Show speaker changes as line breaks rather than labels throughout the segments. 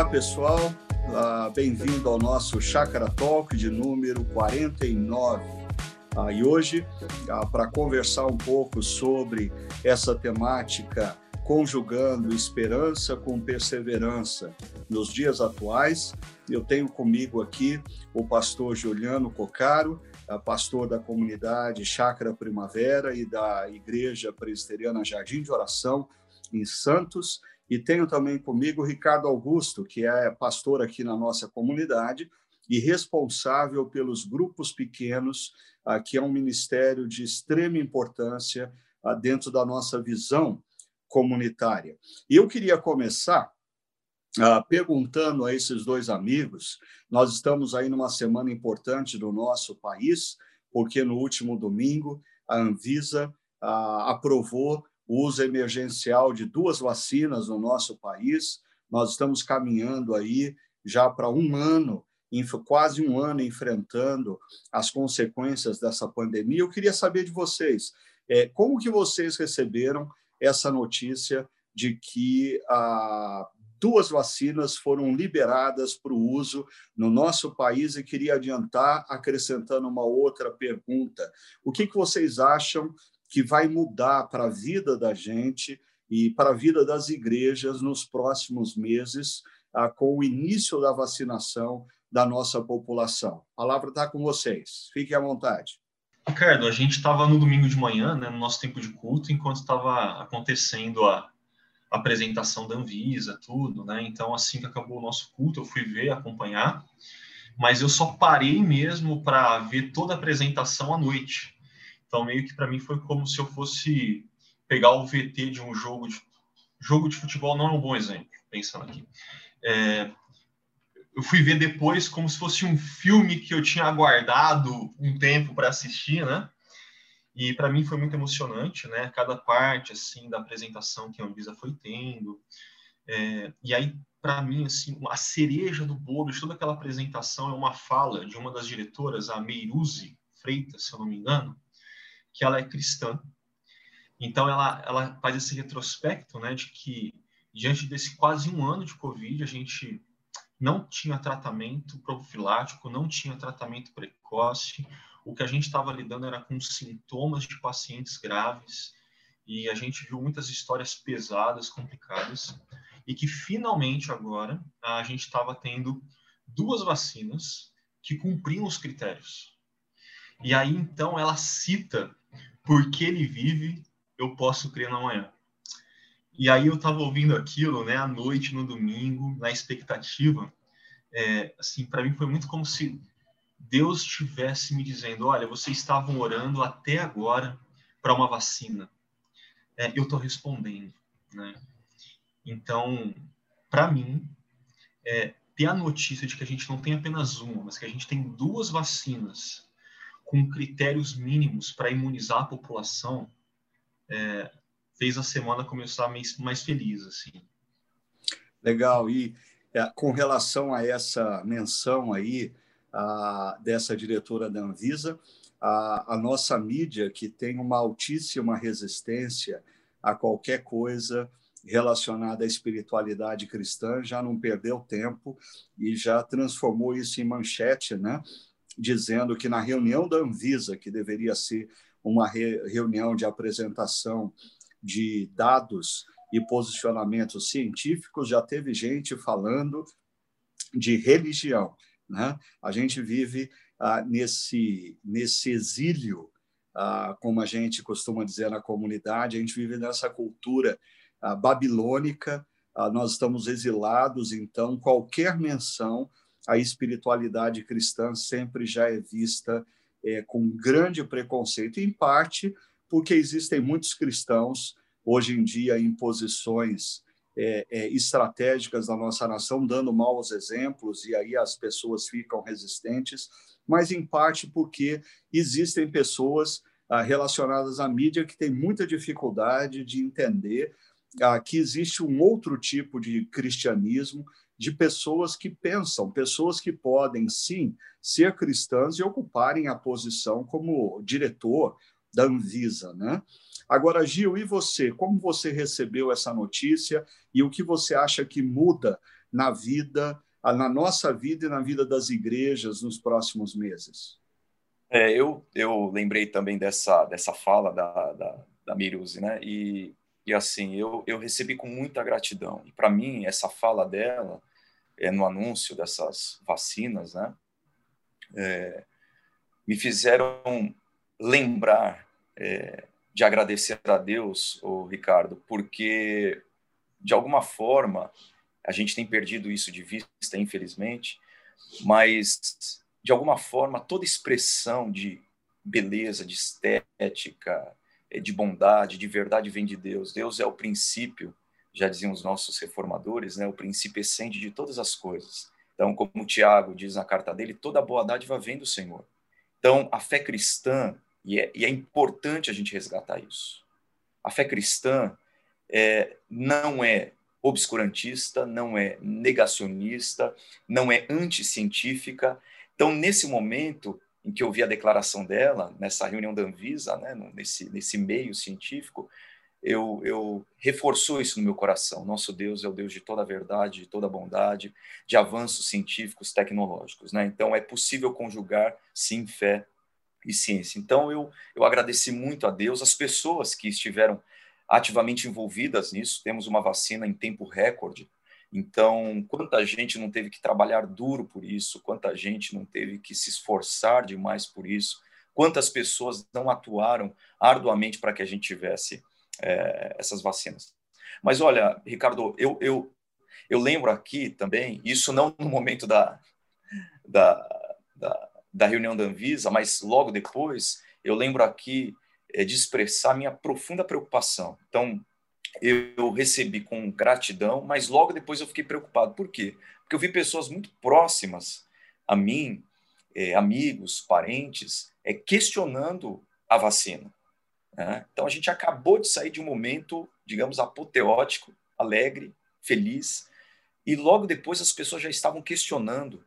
Olá, pessoal. Uh, Bem-vindo ao nosso Chácara Talk de número 49. Uh, e hoje, uh, para conversar um pouco sobre essa temática conjugando esperança com perseverança nos dias atuais, eu tenho comigo aqui o pastor Juliano Cocaro, pastor da comunidade Chácara Primavera e da Igreja Presbiteriana Jardim de Oração em Santos, e tenho também comigo o Ricardo Augusto, que é pastor aqui na nossa comunidade e responsável pelos grupos pequenos, que é um ministério de extrema importância dentro da nossa visão comunitária. E eu queria começar Uh, perguntando a esses dois amigos, nós estamos aí numa semana importante do nosso país, porque no último domingo a Anvisa aprovou o uso emergencial de duas vacinas no nosso país. Nós estamos caminhando aí já para um ano, quase um ano, enfrentando as consequências dessa pandemia. Eu queria saber de vocês, é, como que vocês receberam essa notícia de que ah, duas vacinas foram liberadas para o uso no nosso país e queria adiantar acrescentando uma outra pergunta. O que, que vocês acham que vai mudar para a vida da gente e para a vida das igrejas nos próximos meses, ah, com o início da vacinação da nossa população. A palavra está com vocês. Fiquem à vontade.
Ricardo, a gente estava no domingo de manhã, né, no nosso tempo de culto, enquanto estava acontecendo a apresentação da Anvisa, tudo, né? Então, assim que acabou o nosso culto, eu fui ver, acompanhar, mas eu só parei mesmo para ver toda a apresentação à noite. Então, meio que para mim foi como se eu fosse pegar o VT de um jogo de jogo de futebol não é um bom exemplo, pensando aqui. É, eu fui ver depois como se fosse um filme que eu tinha aguardado um tempo para assistir, né? E para mim foi muito emocionante, né? Cada parte assim da apresentação que a Anvisa foi tendo. É, e aí, para mim, assim, a cereja do bolo de toda aquela apresentação é uma fala de uma das diretoras, a Meiruzi Freitas, se eu não me engano, que ela é cristã. Então, ela, ela faz esse retrospecto né, de que, diante desse quase um ano de Covid, a gente não tinha tratamento profilático, não tinha tratamento precoce. O que a gente estava lidando era com sintomas de pacientes graves e a gente viu muitas histórias pesadas, complicadas, e que finalmente agora a gente estava tendo duas vacinas que cumpriam os critérios. E aí então ela cita porque ele vive, eu posso crer na manhã. E aí eu estava ouvindo aquilo, né, à noite, no domingo, na expectativa. É, assim, para mim foi muito como se Deus estivesse me dizendo: olha, vocês estavam orando até agora para uma vacina. É, eu estou respondendo, né? Então, para mim, é, ter a notícia de que a gente não tem apenas uma, mas que a gente tem duas vacinas com critérios mínimos para imunizar a população, é, fez a semana começar mais, mais feliz, assim.
Legal. E é, com relação a essa menção aí a, dessa diretora da Anvisa, a, a nossa mídia, que tem uma altíssima resistência a qualquer coisa relacionada à espiritualidade cristã, já não perdeu tempo e já transformou isso em manchete, né? Dizendo que na reunião da Anvisa, que deveria ser uma re reunião de apresentação de dados e posicionamentos científicos, já teve gente falando de religião. Né? A gente vive ah, nesse, nesse exílio, ah, como a gente costuma dizer na comunidade, a gente vive nessa cultura ah, babilônica, ah, nós estamos exilados, então qualquer menção a espiritualidade cristã sempre já é vista é, com grande preconceito, em parte porque existem muitos cristãos hoje em dia em posições é, é, estratégicas da nossa nação, dando maus exemplos, e aí as pessoas ficam resistentes, mas em parte porque existem pessoas ah, relacionadas à mídia que têm muita dificuldade de entender ah, que existe um outro tipo de cristianismo de pessoas que pensam, pessoas que podem, sim, ser cristãs e ocuparem a posição como diretor da Anvisa, né? Agora, Gil, e você? Como você recebeu essa notícia e o que você acha que muda na vida, na nossa vida e na vida das igrejas nos próximos meses?
É, eu, eu lembrei também dessa, dessa fala da, da, da Miruzi, né? E, e assim, eu, eu recebi com muita gratidão. E para mim, essa fala dela, é, no anúncio dessas vacinas, né? É, me fizeram lembrar é, de agradecer a Deus, o Ricardo, porque de alguma forma a gente tem perdido isso de vista, infelizmente, mas de alguma forma toda expressão de beleza, de estética, é, de bondade, de verdade vem de Deus. Deus é o princípio, já diziam os nossos reformadores, né, o princípio essente de todas as coisas. Então, como Tiago diz na carta dele, toda boa dádiva vem do Senhor. Então, a fé cristã, e é, e é importante a gente resgatar isso, a fé cristã é, não é obscurantista, não é negacionista, não é anticientífica. Então, nesse momento em que eu vi a declaração dela, nessa reunião da Anvisa, né, nesse, nesse meio científico, eu, eu reforçou isso no meu coração. Nosso Deus é o Deus de toda a verdade, de toda a bondade, de avanços científicos, tecnológicos. Né? Então, é possível conjugar, sim, fé e ciência. Então, eu, eu agradeci muito a Deus, as pessoas que estiveram ativamente envolvidas nisso. Temos uma vacina em tempo recorde. Então, quanta gente não teve que trabalhar duro por isso, quanta gente não teve que se esforçar demais por isso, quantas pessoas não atuaram arduamente para que a gente tivesse é, essas vacinas. Mas olha, Ricardo, eu, eu, eu lembro aqui também, isso não no momento da, da, da, da reunião da Anvisa, mas logo depois, eu lembro aqui é, de expressar minha profunda preocupação. Então, eu recebi com gratidão, mas logo depois eu fiquei preocupado. Por quê? Porque eu vi pessoas muito próximas a mim, é, amigos, parentes, é, questionando a vacina. Né? Então, a gente acabou de sair de um momento, digamos, apoteótico, alegre, feliz, e logo depois as pessoas já estavam questionando,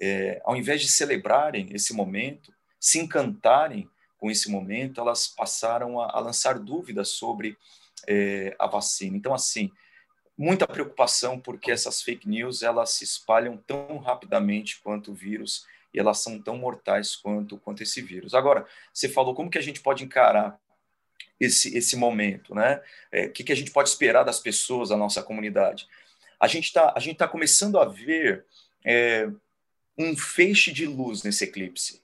é, ao invés de celebrarem esse momento, se encantarem com esse momento, elas passaram a, a lançar dúvidas sobre é, a vacina. Então, assim, muita preocupação porque essas fake news elas se espalham tão rapidamente quanto o vírus e elas são tão mortais quanto quanto esse vírus. Agora, você falou como que a gente pode encarar esse esse momento, né? É, o que, que a gente pode esperar das pessoas da nossa comunidade? A gente está tá começando a ver é, um feixe de luz nesse eclipse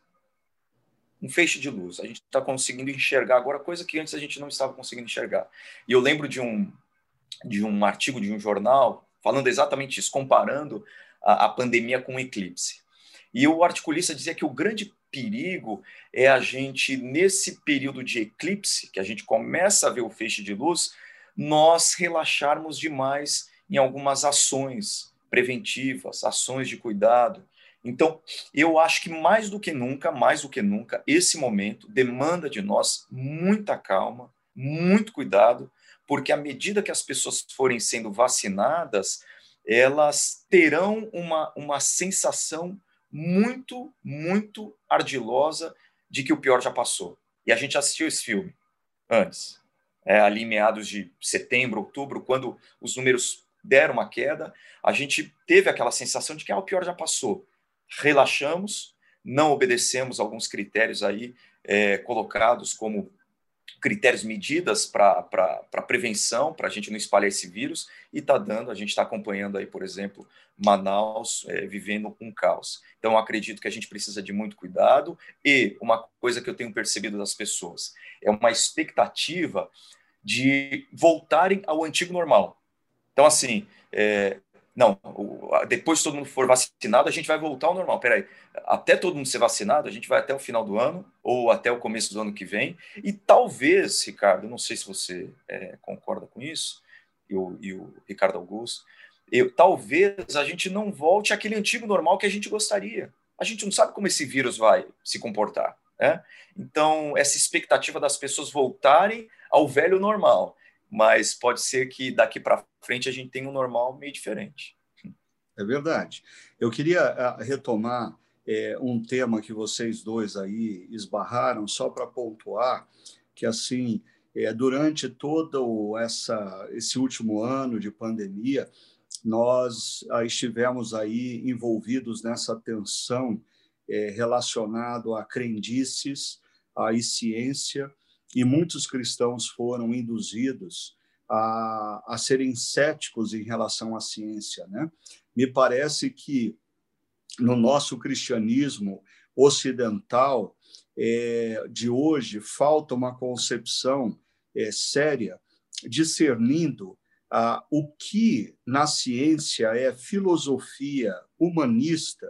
um feixe de luz. A gente está conseguindo enxergar agora coisa que antes a gente não estava conseguindo enxergar. E eu lembro de um de um artigo de um jornal falando exatamente isso, comparando a, a pandemia com o eclipse. E o articulista dizia que o grande perigo é a gente nesse período de eclipse, que a gente começa a ver o feixe de luz, nós relaxarmos demais em algumas ações preventivas, ações de cuidado, então, eu acho que mais do que nunca, mais do que nunca, esse momento demanda de nós muita calma, muito cuidado, porque à medida que as pessoas forem sendo vacinadas, elas terão uma, uma sensação muito, muito ardilosa de que o pior já passou. E a gente assistiu esse filme antes, é, ali meados de setembro, outubro, quando os números deram uma queda, a gente teve aquela sensação de que ah, o pior já passou relaxamos, não obedecemos alguns critérios aí é, colocados como critérios, medidas para prevenção, para a gente não espalhar esse vírus, e está dando, a gente está acompanhando aí, por exemplo, Manaus é, vivendo um caos. Então, acredito que a gente precisa de muito cuidado, e uma coisa que eu tenho percebido das pessoas, é uma expectativa de voltarem ao antigo normal. Então, assim, é, não, depois que todo mundo for vacinado, a gente vai voltar ao normal. Peraí, até todo mundo ser vacinado, a gente vai até o final do ano ou até o começo do ano que vem. E talvez, Ricardo, não sei se você é, concorda com isso, e o, e o Ricardo Augusto, eu, talvez a gente não volte àquele antigo normal que a gente gostaria. A gente não sabe como esse vírus vai se comportar. Né? Então, essa expectativa das pessoas voltarem ao velho normal mas pode ser que daqui para frente a gente tenha um normal meio diferente.
É verdade. Eu queria ah, retomar é, um tema que vocês dois aí esbarraram, só para pontuar que, assim, é, durante todo essa, esse último ano de pandemia, nós ah, estivemos aí envolvidos nessa tensão é, relacionado a crendices a ciência e muitos cristãos foram induzidos a, a serem céticos em relação à ciência. Né? Me parece que no nosso cristianismo ocidental é, de hoje falta uma concepção é, séria discernindo o que na ciência é filosofia humanista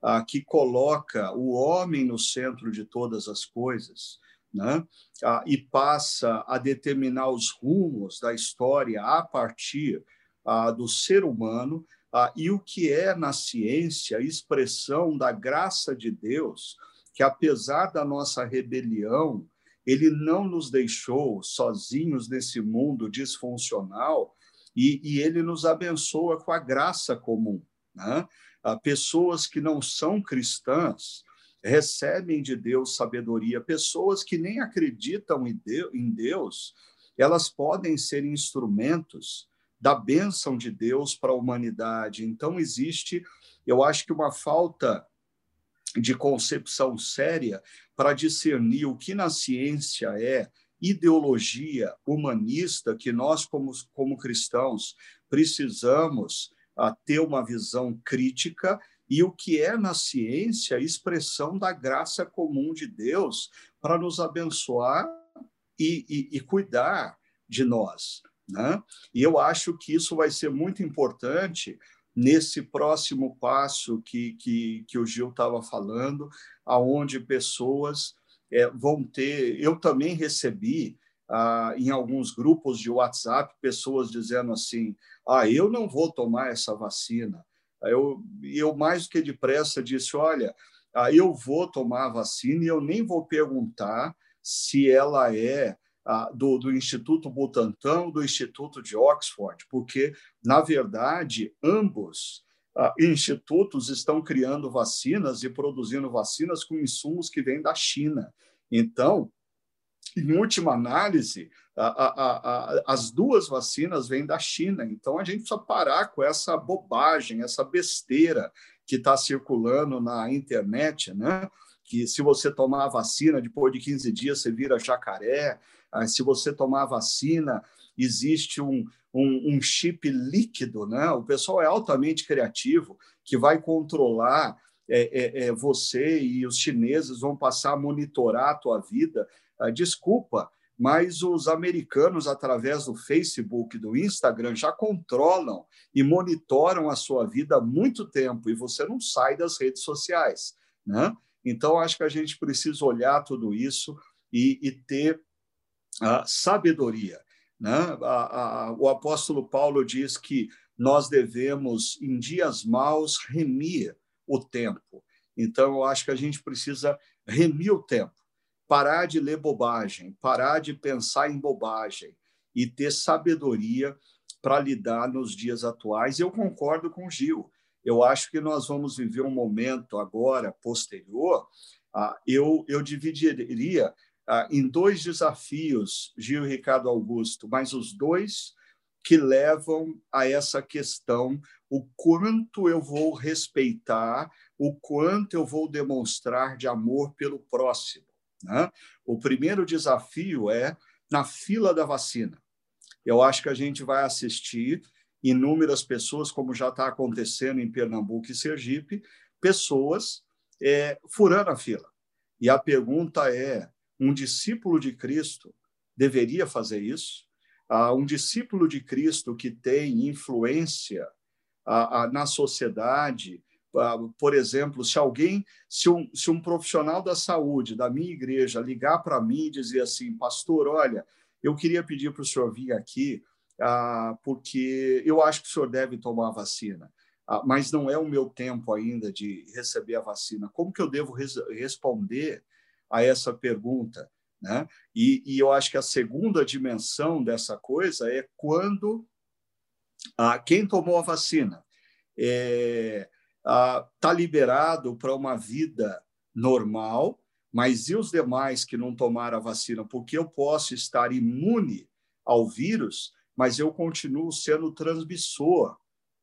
ah, que coloca o homem no centro de todas as coisas né? ah, e passa a determinar os rumos da história a partir ah, do ser humano ah, e o que é na ciência expressão da graça de Deus, que apesar da nossa rebelião, ele não nos deixou sozinhos nesse mundo disfuncional e, e ele nos abençoa com a graça comum. Né? pessoas que não são cristãs recebem de Deus sabedoria, pessoas que nem acreditam em Deus, elas podem ser instrumentos da bênção de Deus para a humanidade. Então, existe, eu acho que uma falta de concepção séria para discernir o que na ciência é ideologia humanista que nós, como, como cristãos, precisamos a ter uma visão crítica e o que é na ciência a expressão da graça comum de Deus para nos abençoar e, e, e cuidar de nós. Né? E eu acho que isso vai ser muito importante nesse próximo passo que, que, que o Gil estava falando, aonde pessoas é, vão ter. Eu também recebi ah, em alguns grupos de WhatsApp pessoas dizendo assim: ah, eu não vou tomar essa vacina. Eu, eu mais do que depressa disse: olha, eu vou tomar a vacina e eu nem vou perguntar se ela é do, do Instituto Butantan do Instituto de Oxford, porque, na verdade, ambos institutos estão criando vacinas e produzindo vacinas com insumos que vêm da China. Então, em última análise, a, a, a, as duas vacinas vêm da China. Então, a gente precisa parar com essa bobagem, essa besteira que está circulando na internet, né? que se você tomar a vacina, depois de 15 dias você vira jacaré, ah, se você tomar a vacina, existe um, um, um chip líquido, né? o pessoal é altamente criativo, que vai controlar é, é, é, você e os chineses vão passar a monitorar a tua vida ah, desculpa, mas os americanos, através do Facebook, do Instagram, já controlam e monitoram a sua vida há muito tempo e você não sai das redes sociais. Né? Então, acho que a gente precisa olhar tudo isso e, e ter a sabedoria. Né? A, a, o apóstolo Paulo diz que nós devemos, em dias maus, remir o tempo. Então, eu acho que a gente precisa remir o tempo parar de ler bobagem, parar de pensar em bobagem e ter sabedoria para lidar nos dias atuais. Eu concordo com o Gil. Eu acho que nós vamos viver um momento agora, posterior. Ah, eu, eu dividiria ah, em dois desafios, Gil e Ricardo Augusto, mas os dois que levam a essa questão: o quanto eu vou respeitar, o quanto eu vou demonstrar de amor pelo próximo. Né? O primeiro desafio é na fila da vacina. Eu acho que a gente vai assistir inúmeras pessoas, como já está acontecendo em Pernambuco e Sergipe, pessoas é, furando a fila. E a pergunta é: um discípulo de Cristo deveria fazer isso? Ah, um discípulo de Cristo que tem influência ah, ah, na sociedade, por exemplo, se alguém, se um, se um profissional da saúde da minha igreja ligar para mim e dizer assim, pastor, olha, eu queria pedir para o senhor vir aqui, ah, porque eu acho que o senhor deve tomar a vacina, ah, mas não é o meu tempo ainda de receber a vacina. Como que eu devo res responder a essa pergunta? Né? E, e, eu acho que a segunda dimensão dessa coisa é quando ah, quem tomou a vacina é, está ah, liberado para uma vida normal, mas e os demais que não tomaram a vacina? Porque eu posso estar imune ao vírus, mas eu continuo sendo transmissor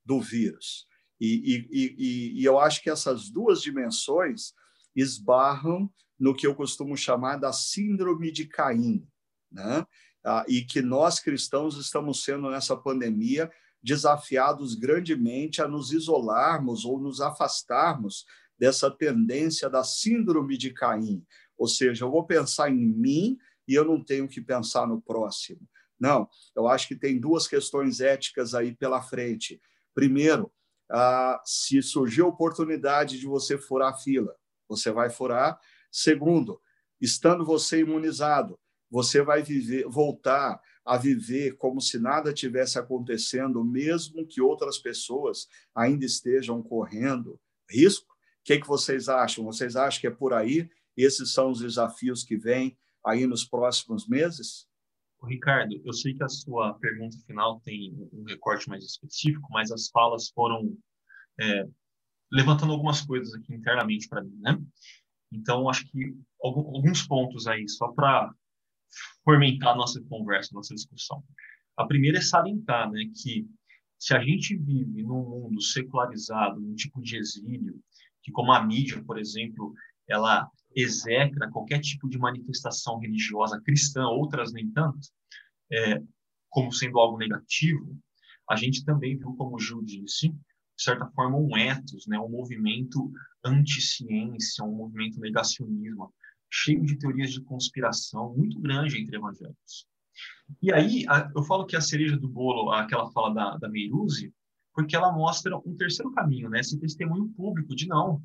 do vírus. E, e, e, e eu acho que essas duas dimensões esbarram no que eu costumo chamar da síndrome de Caim, né? Ah, e que nós cristãos estamos sendo nessa pandemia desafiados grandemente a nos isolarmos ou nos afastarmos dessa tendência da síndrome de Caim, ou seja, eu vou pensar em mim e eu não tenho que pensar no próximo. Não, eu acho que tem duas questões éticas aí pela frente. Primeiro, ah, se surgir a oportunidade de você furar a fila, você vai furar. Segundo, estando você imunizado, você vai viver, voltar a viver como se nada tivesse acontecendo, mesmo que outras pessoas ainda estejam correndo risco? O que, é que vocês acham? Vocês acham que é por aí? Esses são os desafios que vêm aí nos próximos meses?
Ricardo, eu sei que a sua pergunta final tem um recorte mais específico, mas as falas foram é, levantando algumas coisas aqui internamente para mim, né? Então, acho que alguns pontos aí, só para fomentar a nossa conversa, nossa discussão. A primeira é salientar né, que se a gente vive num mundo secularizado, num tipo de exílio, que como a mídia, por exemplo, ela execra qualquer tipo de manifestação religiosa cristã, outras nem tanto, é, como sendo algo negativo, a gente também viu, como o Gil disse, de certa forma, um ethos, né, um movimento anti-ciência, um movimento negacionismo, cheio de teorias de conspiração muito grande entre evangélicos. E aí, eu falo que a cereja do bolo, aquela fala da, da Meiruzzi, porque ela mostra um terceiro caminho, né? Esse testemunho público de não,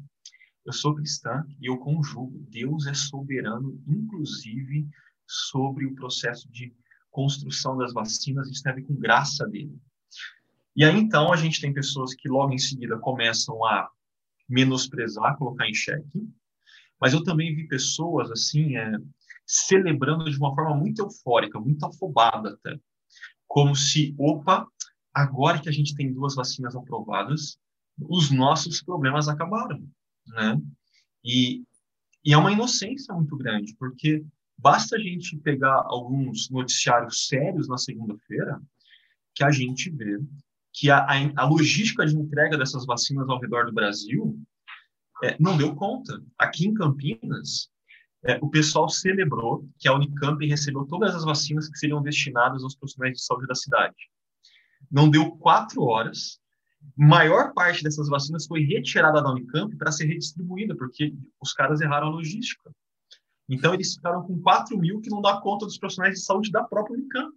eu sou cristã e eu conjugo, Deus é soberano, inclusive sobre o processo de construção das vacinas, isso tem a ver com graça dele. E aí, então, a gente tem pessoas que logo em seguida começam a menosprezar, colocar em xeque, mas eu também vi pessoas, assim, é, celebrando de uma forma muito eufórica, muito afobada até. Como se, opa, agora que a gente tem duas vacinas aprovadas, os nossos problemas acabaram, né? E, e é uma inocência muito grande, porque basta a gente pegar alguns noticiários sérios na segunda-feira que a gente vê que a, a, a, logística de entrega dessas vacinas ao redor do Brasil é, não deu conta. Aqui em Campinas, é, o pessoal celebrou que a Unicamp recebeu todas as vacinas que seriam destinadas aos profissionais de saúde da cidade. Não deu quatro horas. Maior parte dessas vacinas foi retirada da Unicamp para ser redistribuída, porque os caras erraram a logística. Então, eles ficaram com 4 mil que não dá conta dos profissionais de saúde da própria Unicamp.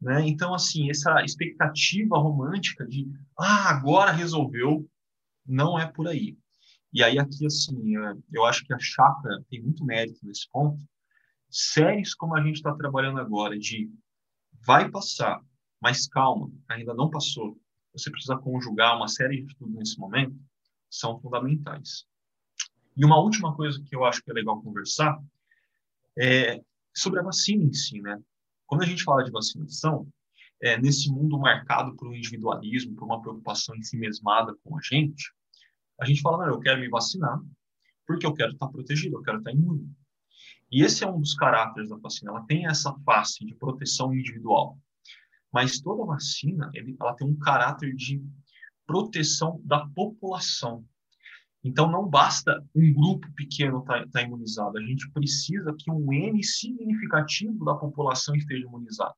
Né? Então, assim, essa expectativa romântica de, ah, agora resolveu, não é por aí. E aí aqui, assim, é, eu acho que a chácara tem muito mérito nesse ponto. Séries como a gente está trabalhando agora, de vai passar, mas calma, ainda não passou. Você precisa conjugar uma série de estudos nesse momento, são fundamentais. E uma última coisa que eu acho que é legal conversar é sobre a vacina em si, né? Quando a gente fala de vacinação, é, nesse mundo marcado por um individualismo, por uma preocupação em si mesmada com a gente, a gente fala, não, eu quero me vacinar porque eu quero estar protegido, eu quero estar imune. E esse é um dos caráteres da vacina. Ela tem essa face de proteção individual. Mas toda vacina, ela tem um caráter de proteção da população. Então, não basta um grupo pequeno estar tá, tá imunizado. A gente precisa que um N significativo da população esteja imunizado.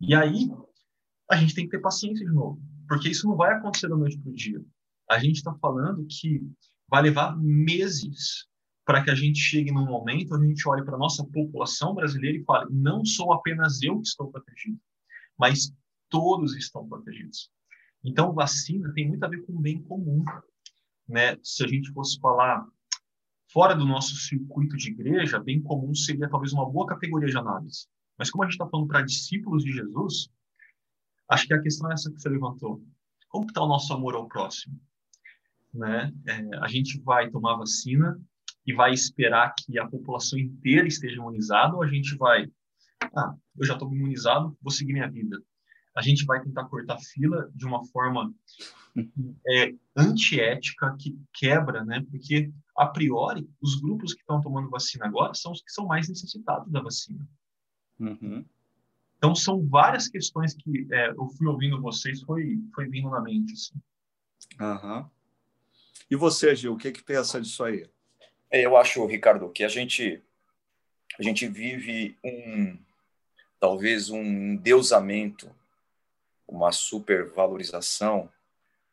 E aí, a gente tem que ter paciência de novo, porque isso não vai acontecer da noite para o dia a gente está falando que vai levar meses para que a gente chegue num momento onde a gente olhe para a nossa população brasileira e fale: não sou apenas eu que estou protegido, mas todos estão protegidos. Então, vacina tem muito a ver com bem comum. Né? Se a gente fosse falar fora do nosso circuito de igreja, bem comum seria talvez uma boa categoria de análise. Mas como a gente está falando para discípulos de Jesus, acho que a questão é essa que você levantou. Como está o nosso amor ao próximo? Né? É, a gente vai tomar vacina e vai esperar que a população inteira esteja imunizada ou a gente vai, ah, eu já estou imunizado, vou seguir minha vida. A gente vai tentar cortar fila de uma forma é, antiética que quebra, né? Porque a priori os grupos que estão tomando vacina agora são os que são mais necessitados da vacina.
Uhum.
Então, são várias questões que é, eu fui ouvindo vocês, foi, foi vindo na mente. Assim.
Uhum. E você, Gil, o que, que pensa disso aí?
É, eu acho, Ricardo, que a gente, a gente vive um, talvez um deusamento, uma supervalorização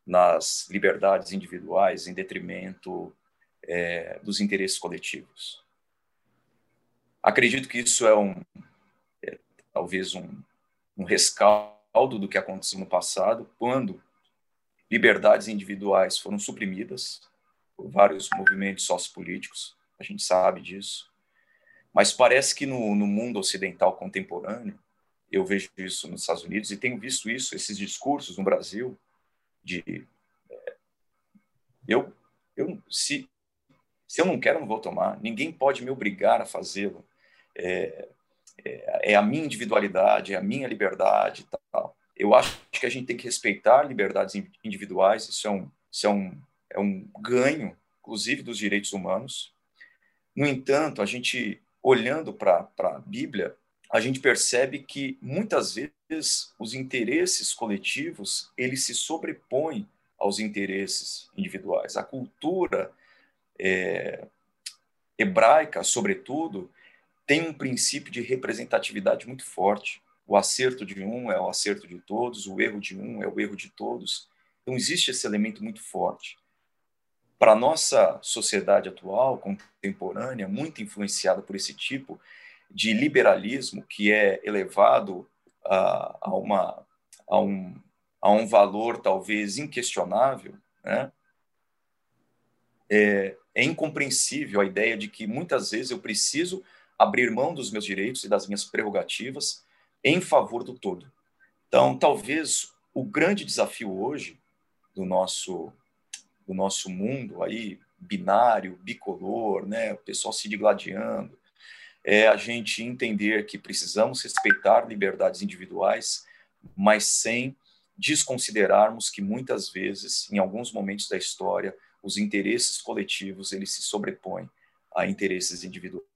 nas liberdades individuais em detrimento é, dos interesses coletivos. Acredito que isso é um, talvez um, um rescaldo do que aconteceu no passado, quando liberdades individuais foram suprimidas por vários movimentos sociopolíticos, a gente sabe disso. Mas parece que no, no mundo ocidental contemporâneo, eu vejo isso nos Estados Unidos e tenho visto isso, esses discursos no Brasil, de é, eu, eu se, se eu não quero, não vou tomar, ninguém pode me obrigar a fazê-lo. É, é, é, a minha individualidade, é a minha liberdade tal. Eu acho que a gente tem que respeitar liberdades individuais, isso é um, isso é um, é um ganho, inclusive, dos direitos humanos. No entanto, a gente, olhando para a Bíblia, a gente percebe que, muitas vezes, os interesses coletivos, eles se sobrepõem aos interesses individuais. A cultura é, hebraica, sobretudo, tem um princípio de representatividade muito forte. O acerto de um é o acerto de todos, o erro de um é o erro de todos. Então, existe esse elemento muito forte. Para nossa sociedade atual, contemporânea, muito influenciada por esse tipo de liberalismo que é elevado a, a, uma, a, um, a um valor talvez inquestionável, né? é, é incompreensível a ideia de que muitas vezes eu preciso abrir mão dos meus direitos e das minhas prerrogativas em favor do todo. Então, talvez o grande desafio hoje do nosso do nosso mundo aí binário, bicolor, né, o pessoal se digladiando, é a gente entender que precisamos respeitar liberdades individuais, mas sem desconsiderarmos que muitas vezes, em alguns momentos da história, os interesses coletivos eles se sobrepõem a interesses individuais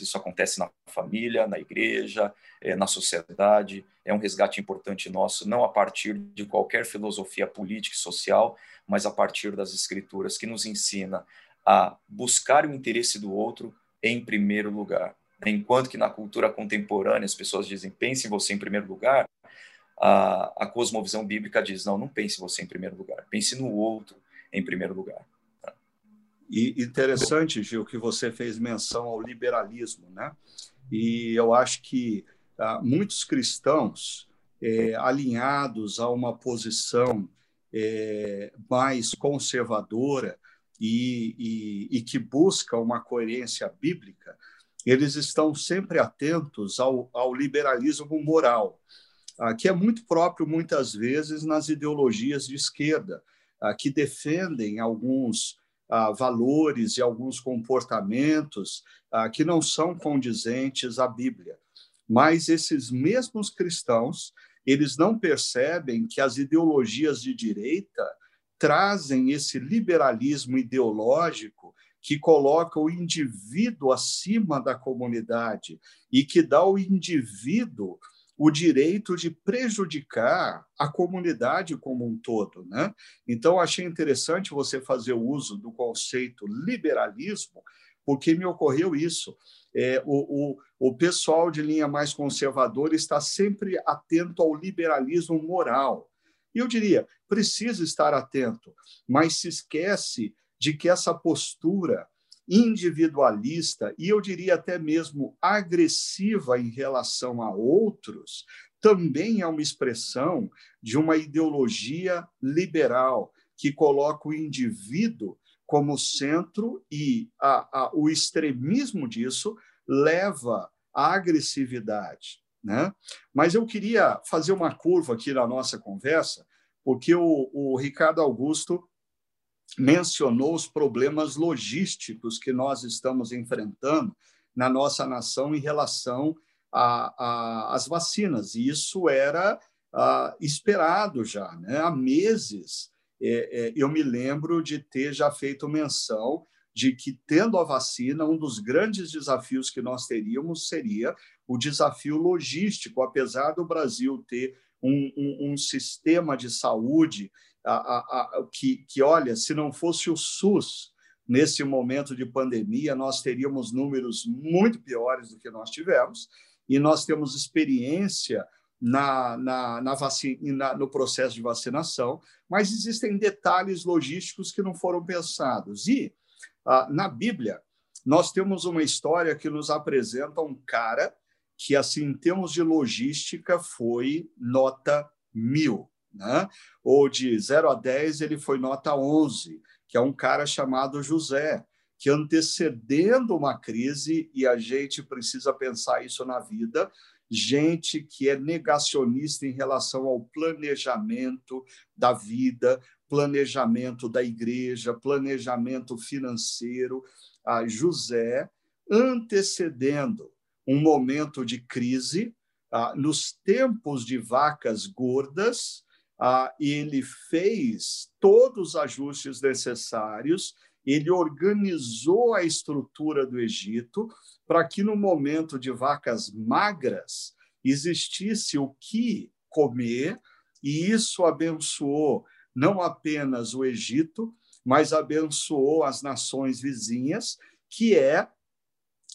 Isso acontece na família, na igreja, é, na sociedade. É um resgate importante nosso, não a partir de qualquer filosofia política e social, mas a partir das escrituras, que nos ensina a buscar o interesse do outro em primeiro lugar. Enquanto que na cultura contemporânea as pessoas dizem pense em você em primeiro lugar, a, a cosmovisão bíblica diz não, não pense em você em primeiro lugar, pense no outro em primeiro lugar.
E interessante, Gil, que você fez menção ao liberalismo, né? E eu acho que ah, muitos cristãos é, alinhados a uma posição é, mais conservadora e, e, e, que busca uma coerência bíblica, eles estão sempre atentos ao, ao liberalismo moral, ah, que é muito próprio, muitas vezes, nas ideologias de esquerda, ah, que defendem alguns ah, valores e alguns comportamentos ah, que não são condizentes à Bíblia. Mas esses mesmos cristãos, eles não percebem que as ideologias de direita trazem esse liberalismo ideológico que coloca o indivíduo acima da comunidade e que dá ao indivíduo o direito de prejudicar a comunidade como um todo. Né? Então, achei interessante você fazer o uso do conceito liberalismo, porque me ocorreu isso. É, o, o, o pessoal de linha mais conservadora está sempre atento ao liberalismo moral. E eu diria, precisa estar atento, mas se esquece de que essa postura individualista e eu diria até mesmo agressiva em relação a outros, também é uma expressão de uma ideologia liberal que coloca o indivíduo como centro e a, a, o extremismo disso leva à agressividade. Né? Mas eu queria fazer uma curva aqui na nossa conversa, porque o, o Ricardo Augusto mencionou os problemas logísticos que nós estamos enfrentando na nossa nação em relação às vacinas. E isso era ah, esperado já, né? há meses. É, é, eu me lembro de ter já feito menção de que, tendo a vacina, um dos grandes desafios que nós teríamos seria o desafio logístico, apesar do Brasil ter um, um, um sistema de saúde a, a, que, que, olha, se não fosse o SUS nesse momento de pandemia, nós teríamos números muito piores do que nós tivemos, e nós temos experiência na, na, na vacina, no processo de vacinação, mas existem detalhes logísticos que não foram pensados. E ah, na Bíblia, nós temos uma história que nos apresenta um cara que, assim, em termos de logística, foi nota mil. Né? Ou de 0 a 10, ele foi nota 11, que é um cara chamado José, que antecedendo uma crise, e a gente precisa pensar isso na vida, gente que é negacionista em relação ao planejamento da vida, planejamento da igreja, planejamento financeiro. A José, antecedendo um momento de crise, nos tempos de vacas gordas, ele fez todos os ajustes necessários, ele organizou a estrutura do Egito para que, no momento de vacas magras, existisse o que comer, e isso abençoou não apenas o Egito, mas abençoou as nações vizinhas, que é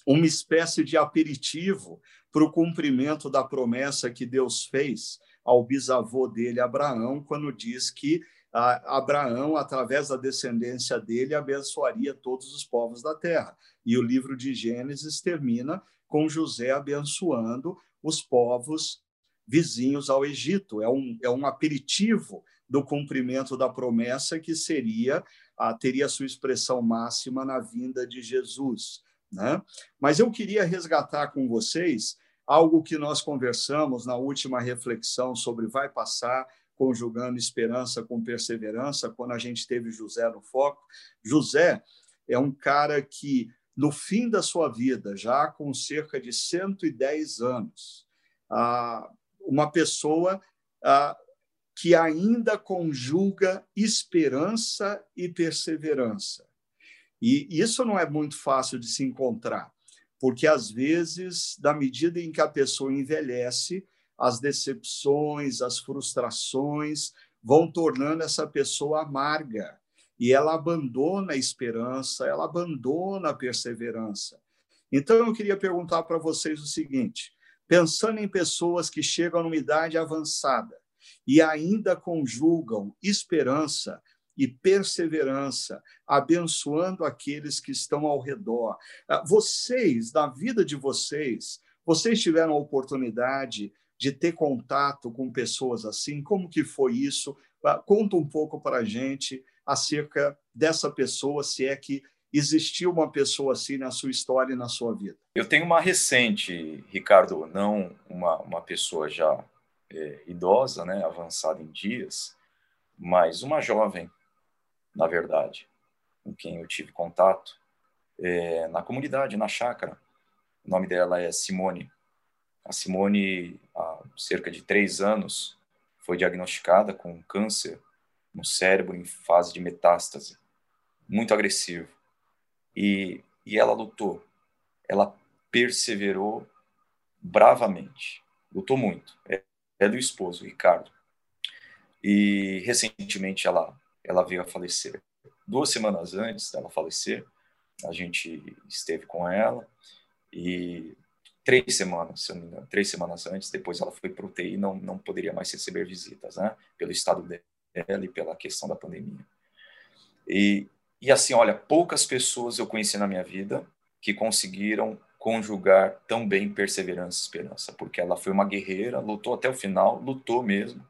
uma espécie de aperitivo para o cumprimento da promessa que Deus fez ao bisavô dele, Abraão, quando diz que ah, Abraão, através da descendência dele, abençoaria todos os povos da terra. E o livro de Gênesis termina com José abençoando os povos vizinhos ao Egito. É um, é um aperitivo do cumprimento da promessa que seria ah, teria sua expressão máxima na vinda de Jesus. Né? Mas eu queria resgatar com vocês algo que nós conversamos na última reflexão sobre vai passar, conjugando esperança com perseverança, quando a gente teve José no foco. José é um cara que, no fim da sua vida, já com cerca de 110 anos, uma pessoa que ainda conjuga esperança e perseverança. E isso não é muito fácil de se encontrar, porque às vezes, na medida em que a pessoa envelhece, as decepções, as frustrações vão tornando essa pessoa amarga e ela abandona a esperança, ela abandona a perseverança. Então eu queria perguntar para vocês o seguinte: pensando em pessoas que chegam numa idade avançada, e ainda conjugam esperança e perseverança, abençoando aqueles que estão ao redor. Ah, vocês, na vida de vocês, vocês tiveram a oportunidade de ter contato com pessoas assim? Como que foi isso? Ah, conta um pouco para a gente acerca dessa pessoa, se é que existiu uma pessoa assim na sua história e na sua vida.
Eu tenho uma recente, Ricardo, não uma, uma pessoa já é, idosa, né, avançada em dias, mas uma jovem, na verdade, com quem eu tive contato é, na comunidade, na chácara. O nome dela é Simone. A Simone, há cerca de três anos, foi diagnosticada com câncer no cérebro em fase de metástase, muito agressivo. E, e ela lutou, ela perseverou bravamente, lutou muito. É, é do esposo, Ricardo. E recentemente ela, ela veio a falecer. Duas semanas antes dela falecer, a gente esteve com ela e três semanas, se engano, três semanas antes, depois ela foi para UTI não, não poderia mais receber visitas, né? Pelo estado dela e pela questão da pandemia. E, e assim, olha, poucas pessoas eu conheci na minha vida que conseguiram conjugar tão bem perseverança e esperança, porque ela foi uma guerreira, lutou até o final, lutou mesmo,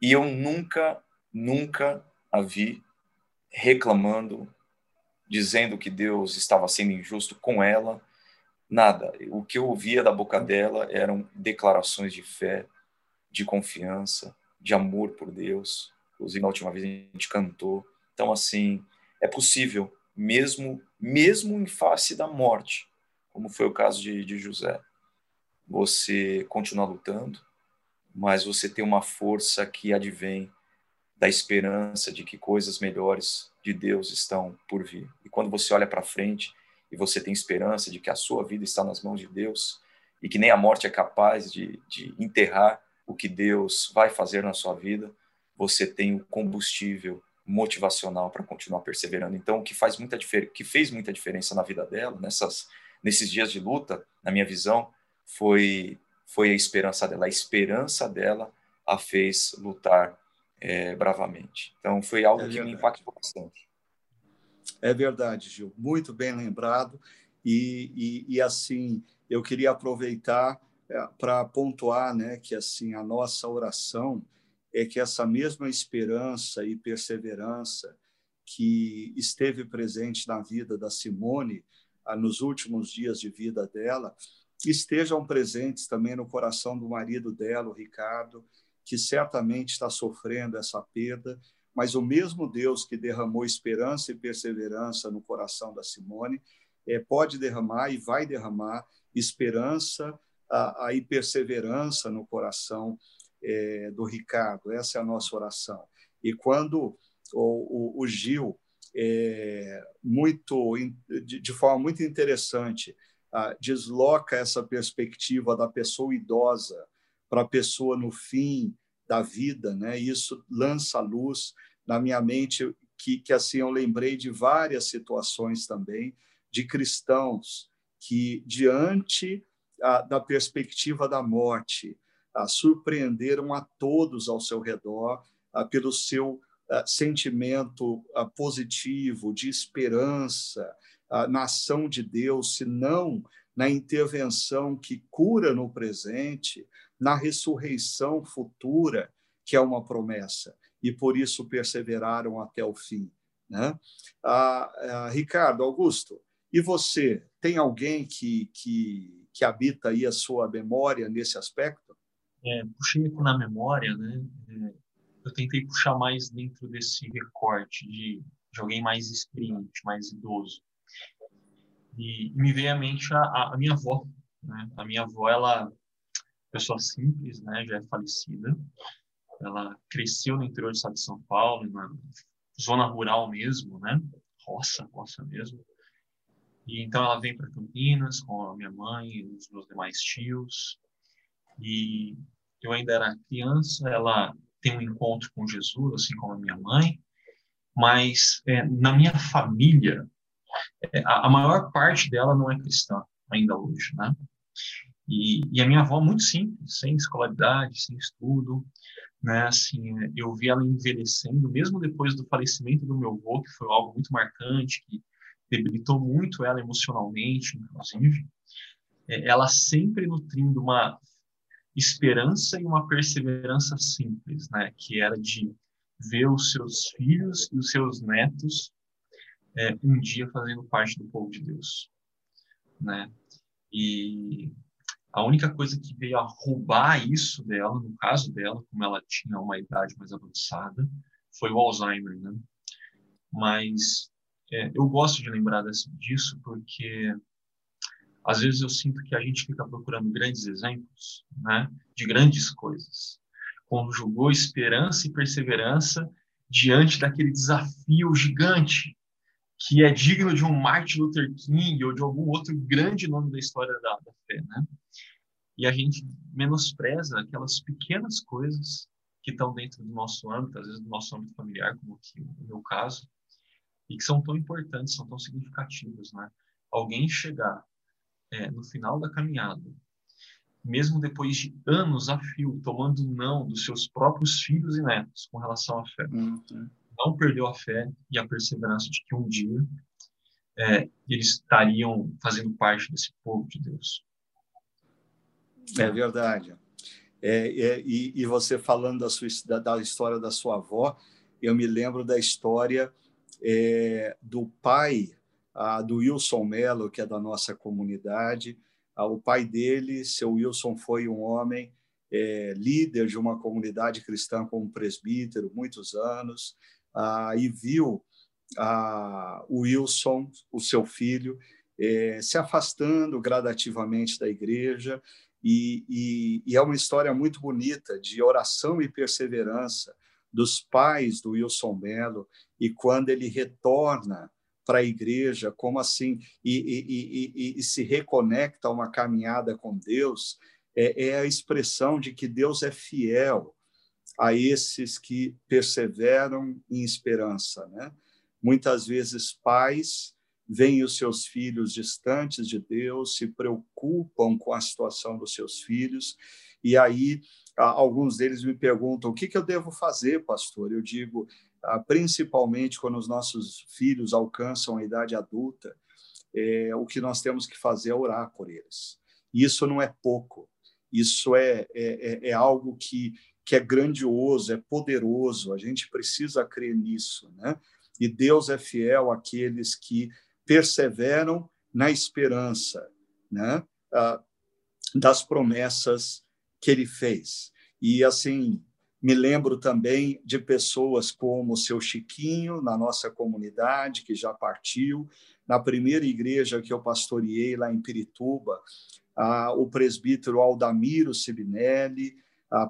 e eu nunca, nunca a vi reclamando, dizendo que Deus estava sendo injusto com ela, nada. O que eu ouvia da boca dela eram declarações de fé, de confiança, de amor por Deus. Inclusive, na última vez a gente cantou. Então, assim, é possível, mesmo, mesmo em face da morte, como foi o caso de, de José. Você continua lutando, mas você tem uma força que advém da esperança de que coisas melhores de Deus estão por vir. E quando você olha para frente e você tem esperança de que a sua vida está nas mãos de Deus e que nem a morte é capaz de, de enterrar o que Deus vai fazer na sua vida, você tem o combustível motivacional para continuar perseverando. Então, o que faz muita que fez muita diferença na vida dela, nessas nesses dias de luta, na minha visão, foi foi a esperança dela. A esperança dela a fez lutar é, bravamente. Então, foi algo é que me impactou bastante.
É verdade, Gil. Muito bem lembrado. E, e, e assim, eu queria aproveitar é, para pontuar né, que assim a nossa oração é que essa mesma esperança e perseverança que esteve presente na vida da Simone ah, nos últimos dias de vida dela estejam presentes também no coração do marido dela, o Ricardo, que certamente está sofrendo essa perda, mas o mesmo Deus que derramou esperança e perseverança no coração da Simone é, pode derramar e vai derramar esperança a, a, e perseverança no coração é, do Ricardo. Essa é a nossa oração. E quando o, o, o Gil, é, muito de, de, forma muito interessante, desloca essa perspectiva da pessoa idosa para a pessoa no fim da vida, né? Isso lança luz na minha mente que, que assim eu lembrei de várias situações também de cristãos que diante ah, da perspectiva da morte ah, surpreenderam a todos ao seu redor ah, pelo seu sentimento positivo de esperança na ação de Deus, se não na intervenção que cura no presente, na ressurreição futura, que é uma promessa, e por isso perseveraram até o fim. Né? Ah, ah, Ricardo, Augusto, e você, tem alguém que, que, que habita aí a sua memória nesse aspecto?
É, puxei na memória, né? É, eu tentei puxar mais dentro desse recorte de, de alguém mais experiente, mais idoso. E, me veio à mente a, a minha avó. Né? A minha avó, ela pessoa simples, né? Já é falecida. Ela cresceu no interior do estado de São Paulo, na zona rural mesmo, né? Roça, roça mesmo. E então ela vem para Campinas com a minha mãe e os meus demais tios. E eu ainda era criança, ela tem um encontro com Jesus, assim como a minha mãe. Mas é, na minha família, é, a, a, maior parte dela não é cristã ainda hoje, né? E, e, a minha avó muito simples, sem escolaridade, sem estudo, né? Assim, eu vi ela envelhecendo, mesmo depois do falecimento do meu avô, que foi algo muito marcante, que debilitou muito ela emocionalmente, inclusive. É, ela sempre nutrindo uma esperança e uma perseverança simples, né? Que era de ver os seus filhos e os seus netos é, um dia fazendo parte do povo de Deus, né? E a única coisa que veio a roubar isso dela, no caso dela, como ela tinha uma idade mais avançada, foi o Alzheimer, né? Mas é, eu gosto de lembrar disso porque às vezes eu sinto que a gente fica procurando grandes exemplos, né? De grandes coisas. Conjugou esperança e perseverança diante daquele desafio gigante que é digno de um Martin Luther King ou de algum outro grande nome da história da, da fé, né? E a gente menospreza aquelas pequenas coisas que estão dentro do nosso âmbito, às vezes do nosso âmbito familiar, como aqui no meu caso, e que são tão importantes, são tão significativas, né? Alguém chegar é, no final da caminhada, mesmo depois de anos a fio, tomando não dos seus próprios filhos e netos com relação à fé, uhum não perdeu a fé e a perseverança de que um dia é, eles estariam fazendo parte desse povo de Deus.
É verdade. É, é, e, e, você falando da, sua, da, da, história da sua avó, eu me lembro da história é, do pai a, do Wilson Mello, que é da nossa comunidade. A, o pai dele, seu Wilson, foi um homem é, líder de uma comunidade cristã como presbítero, muitos anos, ah, e viu ah, o Wilson, o seu filho, eh, se afastando gradativamente da igreja, e, e, e, é uma história muito bonita de oração e perseverança dos pais do Wilson Mello e quando ele retorna para a igreja, como assim, e, e, e, e, se reconecta a uma caminhada com Deus, é, é a expressão de que Deus é fiel a esses que perseveram em esperança. Né? Muitas vezes, pais veem os seus filhos distantes de Deus, se preocupam com a situação dos seus filhos, e aí alguns deles me perguntam: o que, que eu devo fazer, pastor? Eu digo: ah, principalmente quando os nossos filhos alcançam a idade adulta, é, o que nós temos que fazer é orar por eles. Isso não é pouco, isso é, é, é, é algo que, que é grandioso, é poderoso, a gente precisa crer nisso. Né? E Deus é fiel àqueles que perseveram na esperança né? Ah, das promessas que ele fez. E assim, me lembro também de pessoas como o seu Chiquinho, na nossa comunidade, que já partiu. Na primeira igreja que eu pastoreei lá em Pirituba, ah, o presbítero Aldamiro Sibinelli,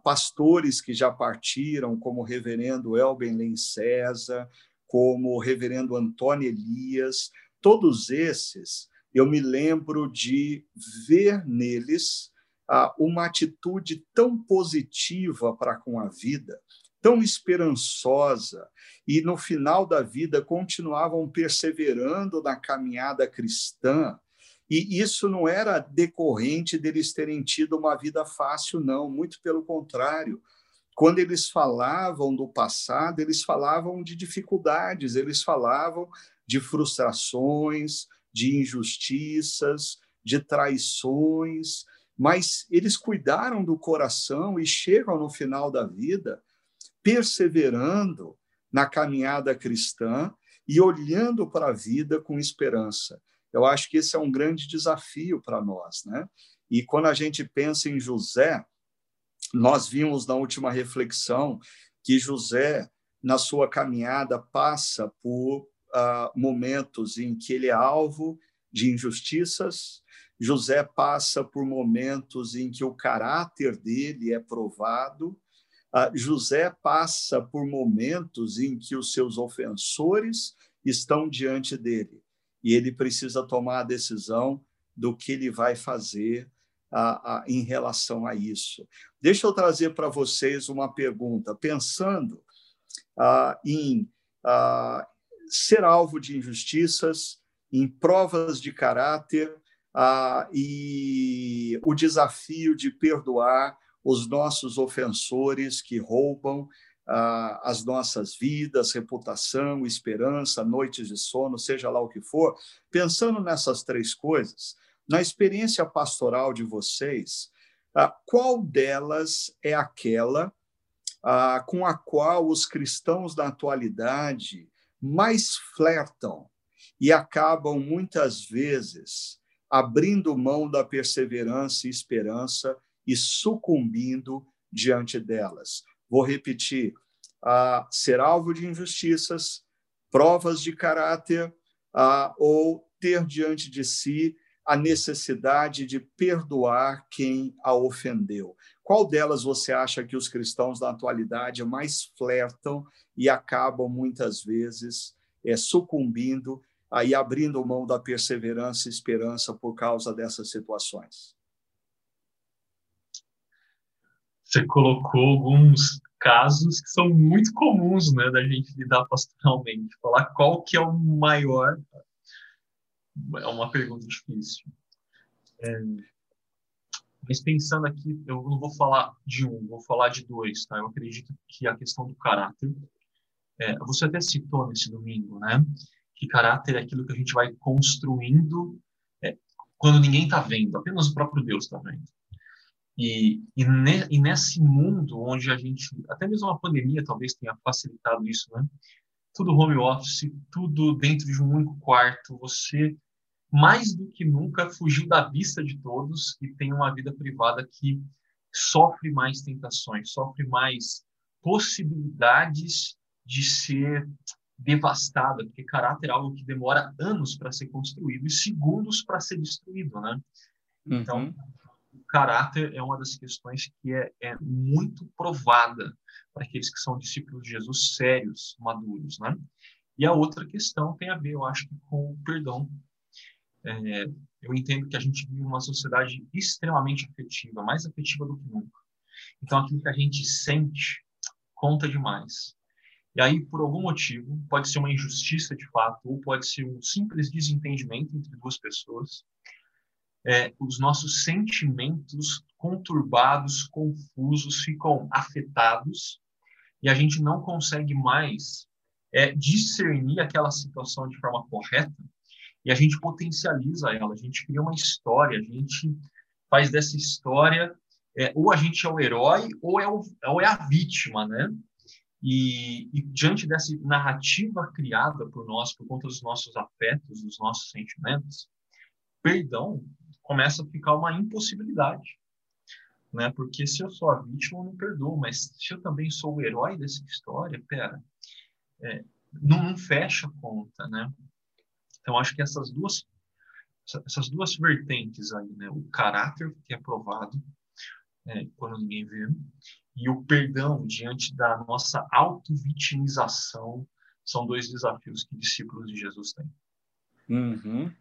pastores que já partiram, como o reverendo Elben César, como o reverendo Antônio Elias, todos esses, eu me lembro de ver neles uma atitude tão positiva para com a vida, tão esperançosa, e no final da vida continuavam perseverando na caminhada cristã. E isso não era decorrente deles terem tido uma vida fácil, não, muito pelo contrário. Quando eles falavam do passado, eles falavam de dificuldades, eles falavam de frustrações, de injustiças, de traições, mas eles cuidaram do coração e chegam no final da vida perseverando na caminhada cristã e olhando para a vida com esperança. Eu acho que esse é um grande desafio para nós, né? E quando a gente pensa em José, nós vimos na última reflexão que José, na sua caminhada, passa por uh, momentos em que ele é alvo de injustiças, José passa por momentos em que o caráter dele é provado, ah, José passa por momentos em que os seus ofensores estão diante dele e ele precisa tomar a decisão do que ele vai fazer ah, ah, em relação a isso. Deixa eu trazer para vocês uma pergunta, pensando em ser alvo de injustiças, em provas de caráter, ah, e o desafio de perdoar os nossos ofensores que roubam ah, as nossas vidas, reputação, esperança, noites de sono, seja lá o que for. Pensando nessas três coisas, na experiência pastoral de vocês, qual delas é aquela com a qual os cristãos da atualidade mais flertam e acabam muitas vezes abrindo mão da perseverança e esperança e sucumbindo diante delas. Vou repetir: a ser alvo de injustiças, provas de caráter, a, ou ter diante de si a necessidade de perdoar quem a ofendeu. Qual delas você acha que os cristãos da atualidade mais flertam e acabam muitas vezes é, sucumbindo aí abrindo mão da perseverança e esperança por causa dessas situações?
Você colocou alguns casos que são muito comuns, né, da gente lidar pastoralmente. Falar qual que é o maior é uma pergunta difícil. É, mas pensando aqui, eu não vou falar de um, vou falar de dois, tá? Eu acredito que a questão do caráter, é, você até citou nesse domingo, né? que caráter é aquilo que a gente vai construindo é, quando ninguém está vendo, apenas o próprio Deus está vendo. E, e, ne, e, nesse mundo onde a gente, até mesmo a pandemia talvez tenha facilitado isso, né? Tudo home office, tudo dentro de um único quarto, você mais do que nunca fugiu da vista de todos e tem uma vida privada que sofre mais tentações, sofre mais possibilidades de ser devastada, porque caráter é algo que demora anos para ser construído e segundos para ser destruído, né? Então, uhum. Caráter é uma das questões que é, é muito provada para aqueles que são discípulos de Jesus sérios, maduros, né? E a outra questão tem a ver, eu acho, com o perdão. É, eu entendo que a gente vive uma sociedade extremamente afetiva, mais afetiva do que nunca. Então, aquilo que a gente sente conta demais. E aí, por algum motivo, pode ser uma injustiça de fato, ou pode ser um simples desentendimento entre duas pessoas, é, os nossos sentimentos conturbados, confusos, ficam afetados e a gente não consegue mais é, discernir aquela situação de forma correta e a gente potencializa ela, a gente cria uma história, a gente faz dessa história é, ou a gente é o herói ou é, o, ou é a vítima, né? E, e, diante dessa narrativa criada por nós, por conta dos nossos afetos, dos nossos sentimentos, perdão começa a ficar uma impossibilidade. Né? Porque se eu sou a vítima, eu não perdoo, mas se eu também sou o herói dessa história, pera, é, não, fecha a conta, né? Então, acho que essas duas, essas duas vertentes aí, né? O caráter que é provado é, quando ninguém vê e o perdão diante da nossa auto-vitimização são dois desafios que discípulos de Jesus têm.
Uhum.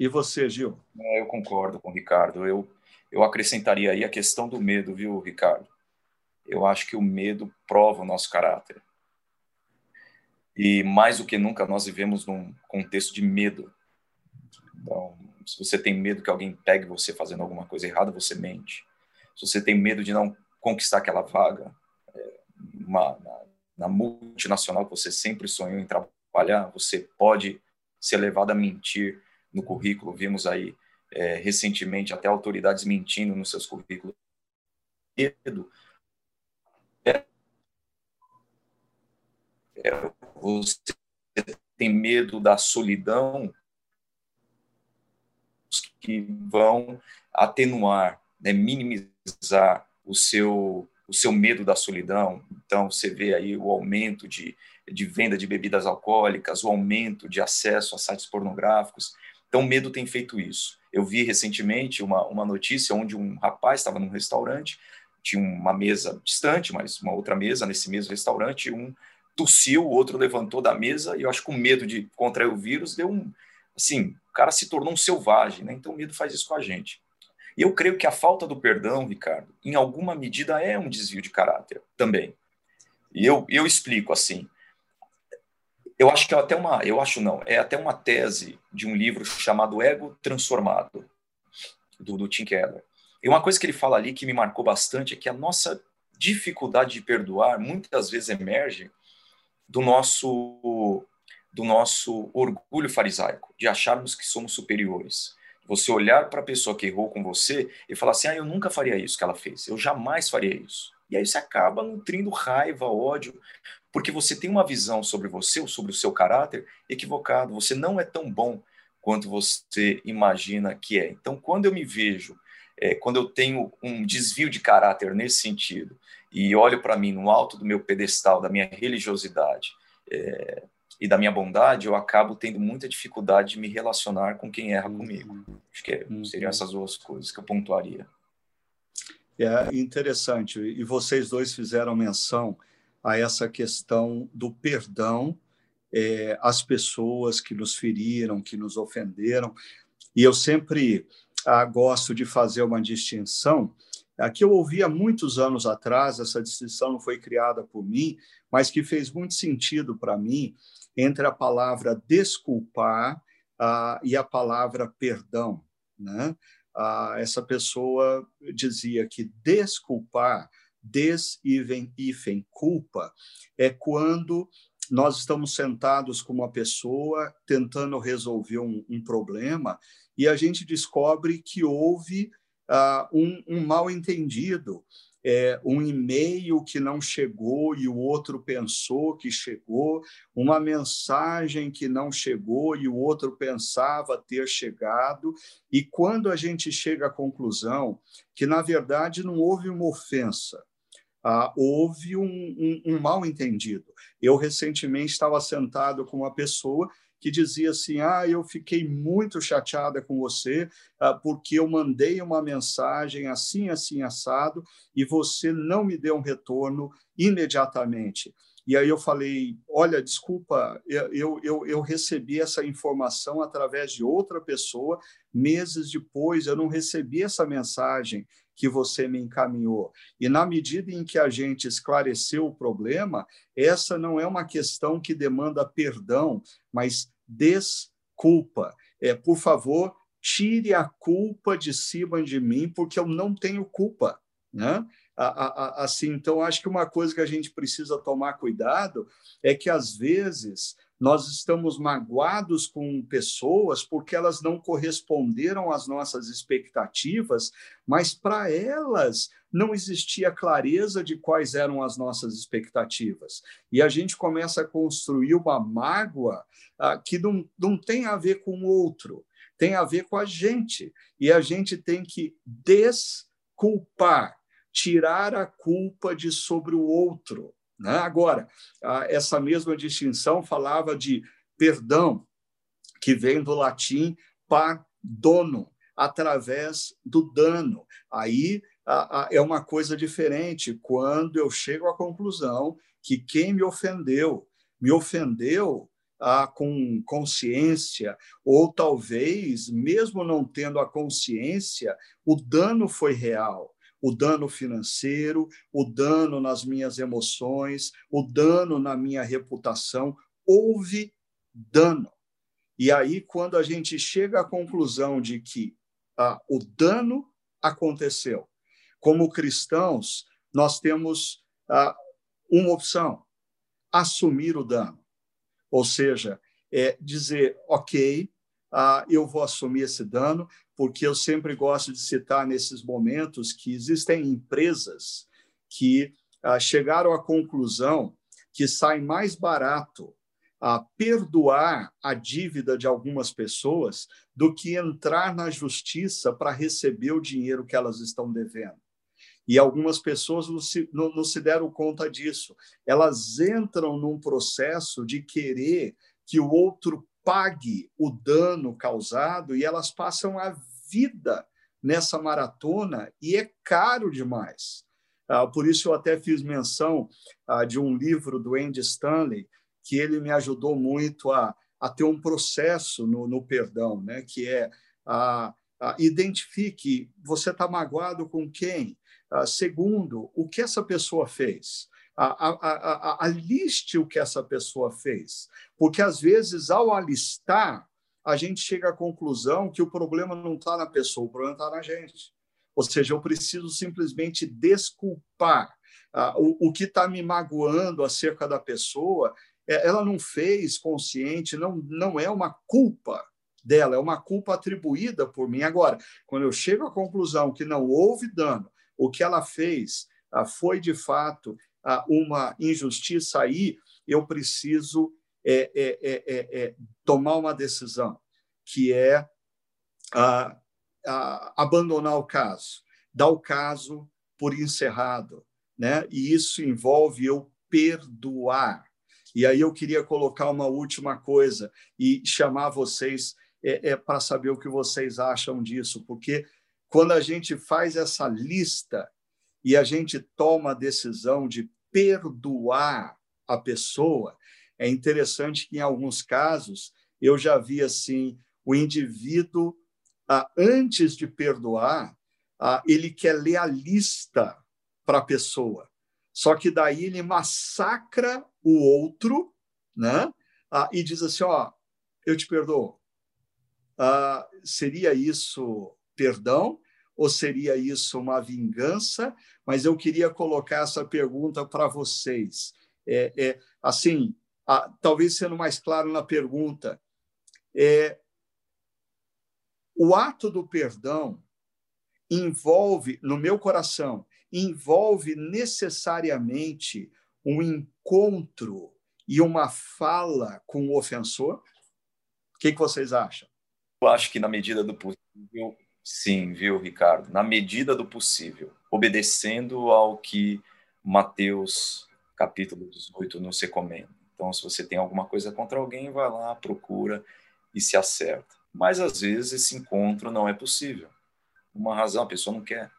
E você, Gil?
É, eu concordo com o Ricardo. Eu, eu acrescentaria aí a questão do medo, viu, Ricardo? Eu acho que o medo prova o nosso caráter. E mais do que nunca nós vivemos num contexto de medo. Então, se você tem medo que alguém pegue você fazendo alguma coisa errada, você mente. Se você tem medo de não conquistar aquela vaga, é, uma, na, na multinacional que você sempre sonhou em trabalhar, você pode ser levado a mentir no currículo. Vimos aí é, recentemente até autoridades mentindo nos seus currículos. Você tem medo da solidão que vão atenuar, né, minimizar o seu o seu medo da solidão. Então, você vê aí o aumento de, de venda de bebidas alcoólicas, o aumento de acesso a sites pornográficos. Então, o medo tem feito isso. Eu vi recentemente uma, uma notícia onde um rapaz estava num restaurante, tinha uma mesa distante, mas uma outra mesa nesse mesmo restaurante, um tossiu, o outro levantou da mesa e eu acho que com medo de contrair o vírus, deu um. Assim, o cara se tornou um selvagem, né? Então, o medo faz isso com a gente. E eu creio que a falta do perdão, Ricardo, em alguma medida é um desvio de caráter também. E eu, eu explico assim eu acho que é até uma, eu acho não, é até uma tese de um livro chamado Ego Transformado, do, do Tim Keller. E uma coisa que ele fala ali que me marcou bastante é que a nossa dificuldade de perdoar muitas vezes emerge do nosso do nosso orgulho farisaico, de acharmos que somos superiores. Você olhar para a pessoa que errou com você e falar assim: "Ah, eu nunca faria isso que ela fez. Eu jamais faria isso". E aí você acaba nutrindo raiva, ódio, porque você tem uma visão sobre você ou sobre o seu caráter equivocado. Você não é tão bom quanto você imagina que é. Então, quando eu me vejo, é, quando eu tenho um desvio de caráter nesse sentido e olho para mim no alto do meu pedestal, da minha religiosidade é, e da minha bondade, eu acabo tendo muita dificuldade de me relacionar com quem erra comigo. Acho que é, uhum. seriam essas duas coisas que eu pontuaria.
É interessante. E vocês dois fizeram menção a essa questão do perdão é, às pessoas que nos feriram, que nos ofenderam. E eu sempre ah, gosto de fazer uma distinção. Aqui eu ouvi há muitos anos atrás, essa distinção não foi criada por mim, mas que fez muito sentido para mim, entre a palavra desculpar ah, e a palavra perdão. Né? Ah, essa pessoa dizia que desculpar des even culpa é quando nós estamos sentados com uma pessoa tentando resolver um, um problema e a gente descobre que houve uh, um, um mal entendido é, um e-mail que não chegou e o outro pensou que chegou, uma mensagem que não chegou e o outro pensava ter chegado, e quando a gente chega à conclusão que, na verdade, não houve uma ofensa, ah, houve um, um, um mal entendido. Eu recentemente estava sentado com uma pessoa que dizia assim: Ah, eu fiquei muito chateada com você ah, porque eu mandei uma mensagem assim, assim, assado, e você não me deu um retorno imediatamente. E aí eu falei: Olha, desculpa, eu, eu, eu recebi essa informação através de outra pessoa. Meses depois, eu não recebi essa mensagem que você me encaminhou. E na medida em que a gente esclareceu o problema, essa não é uma questão que demanda perdão, mas desculpa. É, por favor, tire a culpa de cima de mim, porque eu não tenho culpa. Né? Assim, então, acho que uma coisa que a gente precisa tomar cuidado é que, às vezes, nós estamos magoados com pessoas porque elas não corresponderam às nossas expectativas, mas para elas não existia clareza de quais eram as nossas expectativas. E a gente começa a construir uma mágoa ah, que não, não tem a ver com o outro, tem a ver com a gente. E a gente tem que desculpar, tirar a culpa de sobre o outro. Né? Agora, essa mesma distinção falava de perdão, que vem do latim dono através do dano. Aí é uma coisa diferente quando eu chego à conclusão que quem me ofendeu, me ofendeu ah, com consciência, ou talvez, mesmo não tendo a consciência, o dano foi real o dano financeiro, o dano nas minhas emoções, o dano na minha reputação. Houve dano. E aí, quando a gente chega à conclusão de que ah, o dano aconteceu, como cristãos, nós temos ah, uma opção: assumir o dano. Ou seja, é dizer, ok, ah, eu vou assumir esse dano, porque eu sempre gosto de citar nesses momentos que existem empresas que ah, chegaram à conclusão que sai mais barato a ah, perdoar a dívida de algumas pessoas do que entrar na justiça para receber o dinheiro que elas estão devendo. E algumas pessoas não se, não, não se deram conta disso. Elas entram num processo de querer que o outro pague o dano causado e elas passam a vida nessa maratona e é caro demais. Ah, por isso eu até fiz menção ah, de um livro do Andy Stanley que ele me ajudou muito a, a ter um processo no, no perdão, né? que é a, a identifique você está magoado com quem. Ah, segundo, o que essa pessoa fez a, a, a, o que essa pessoa fez. Porque, às vezes, ao alistar, a gente chega à conclusão que o problema não está na pessoa, o problema está na gente. Ou seja, eu preciso simplesmente desculpar. Ah, o, o que está me magoando acerca da pessoa, é, ela não fez consciente, não, não é uma culpa dela, é uma culpa atribuída por mim. Agora, quando eu chego à conclusão que não houve dano, o que ela fez ah, foi de fato uma injustiça aí, eu preciso é é, é, é, é, tomar uma decisão, que é a, a, abandonar o caso, dar o caso por encerrado. Né? E isso envolve eu perdoar. E aí eu queria colocar uma última coisa e chamar vocês é, é para saber o que vocês acham disso, porque quando a gente faz essa lista e a gente toma a decisão de perdoar a pessoa, é interessante que, em alguns casos, eu já vi assim: o indivíduo, ah, antes de perdoar, ah, ele quer ler a lista para a pessoa. Só que daí ele massacra o outro né? Ah, e diz assim: Ó, eu te perdoo. seria isso perdão? ou seria isso uma vingança? Mas eu queria colocar essa pergunta para vocês. É, é assim, a, talvez sendo mais claro na pergunta, é, o ato do perdão envolve, no meu coração, envolve necessariamente um encontro e uma fala com o ofensor? O que, que vocês acham?
Eu acho que, na medida do possível, Sim, viu, Ricardo? Na medida do possível, obedecendo ao que Mateus capítulo 18 nos recomenda. Então, se você tem alguma coisa contra alguém, vai lá, procura e se acerta. Mas às vezes esse encontro não é possível. Uma razão, a pessoa não quer.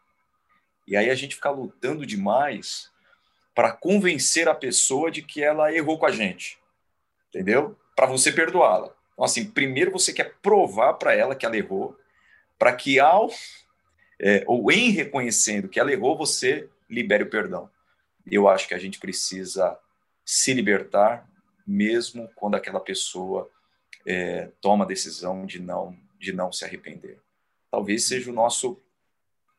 E aí a gente fica lutando demais para convencer a pessoa de que ela errou com a gente. Entendeu? Para você perdoá-la. Então, assim, primeiro você quer provar para ela que ela errou, para que ao é, ou em reconhecendo que ela errou, você libere o perdão. Eu acho que a gente precisa se libertar, mesmo quando aquela pessoa é, toma a decisão de não de não se arrepender. Talvez seja o nosso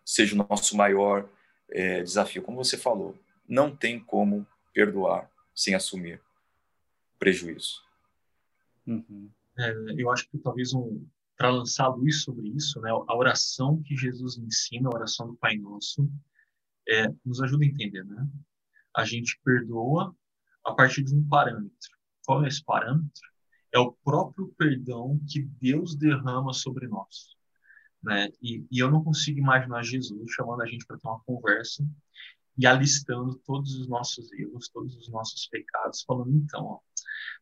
seja o nosso maior é, desafio, como você falou. Não tem como perdoar sem assumir prejuízo.
Uhum. É, eu acho que talvez um para lançar luz sobre isso, né, a oração que Jesus ensina, a oração do Pai Nosso, é, nos ajuda a entender, né? A gente perdoa a partir de um parâmetro. Qual é esse parâmetro? É o próprio perdão que Deus derrama sobre nós. Né? E, e eu não consigo imaginar Jesus chamando a gente para ter uma conversa e alistando todos os nossos erros, todos os nossos pecados, falando, então, ó,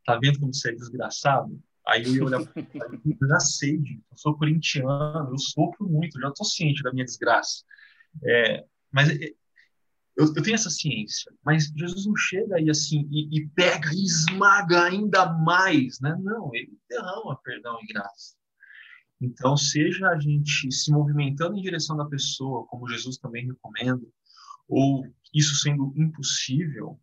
tá vendo como você é desgraçado? Aí eu ia olhar, eu já sei, eu sou corintiano, eu sofro muito, já estou ciente da minha desgraça. É, mas é, eu, eu, tenho essa ciência, mas Jesus não chega aí assim e, e, pega e esmaga ainda mais, né? Não, ele derrama perdão e graça. Então, seja a gente se movimentando em direção da pessoa, como Jesus também recomenda, ou isso sendo impossível,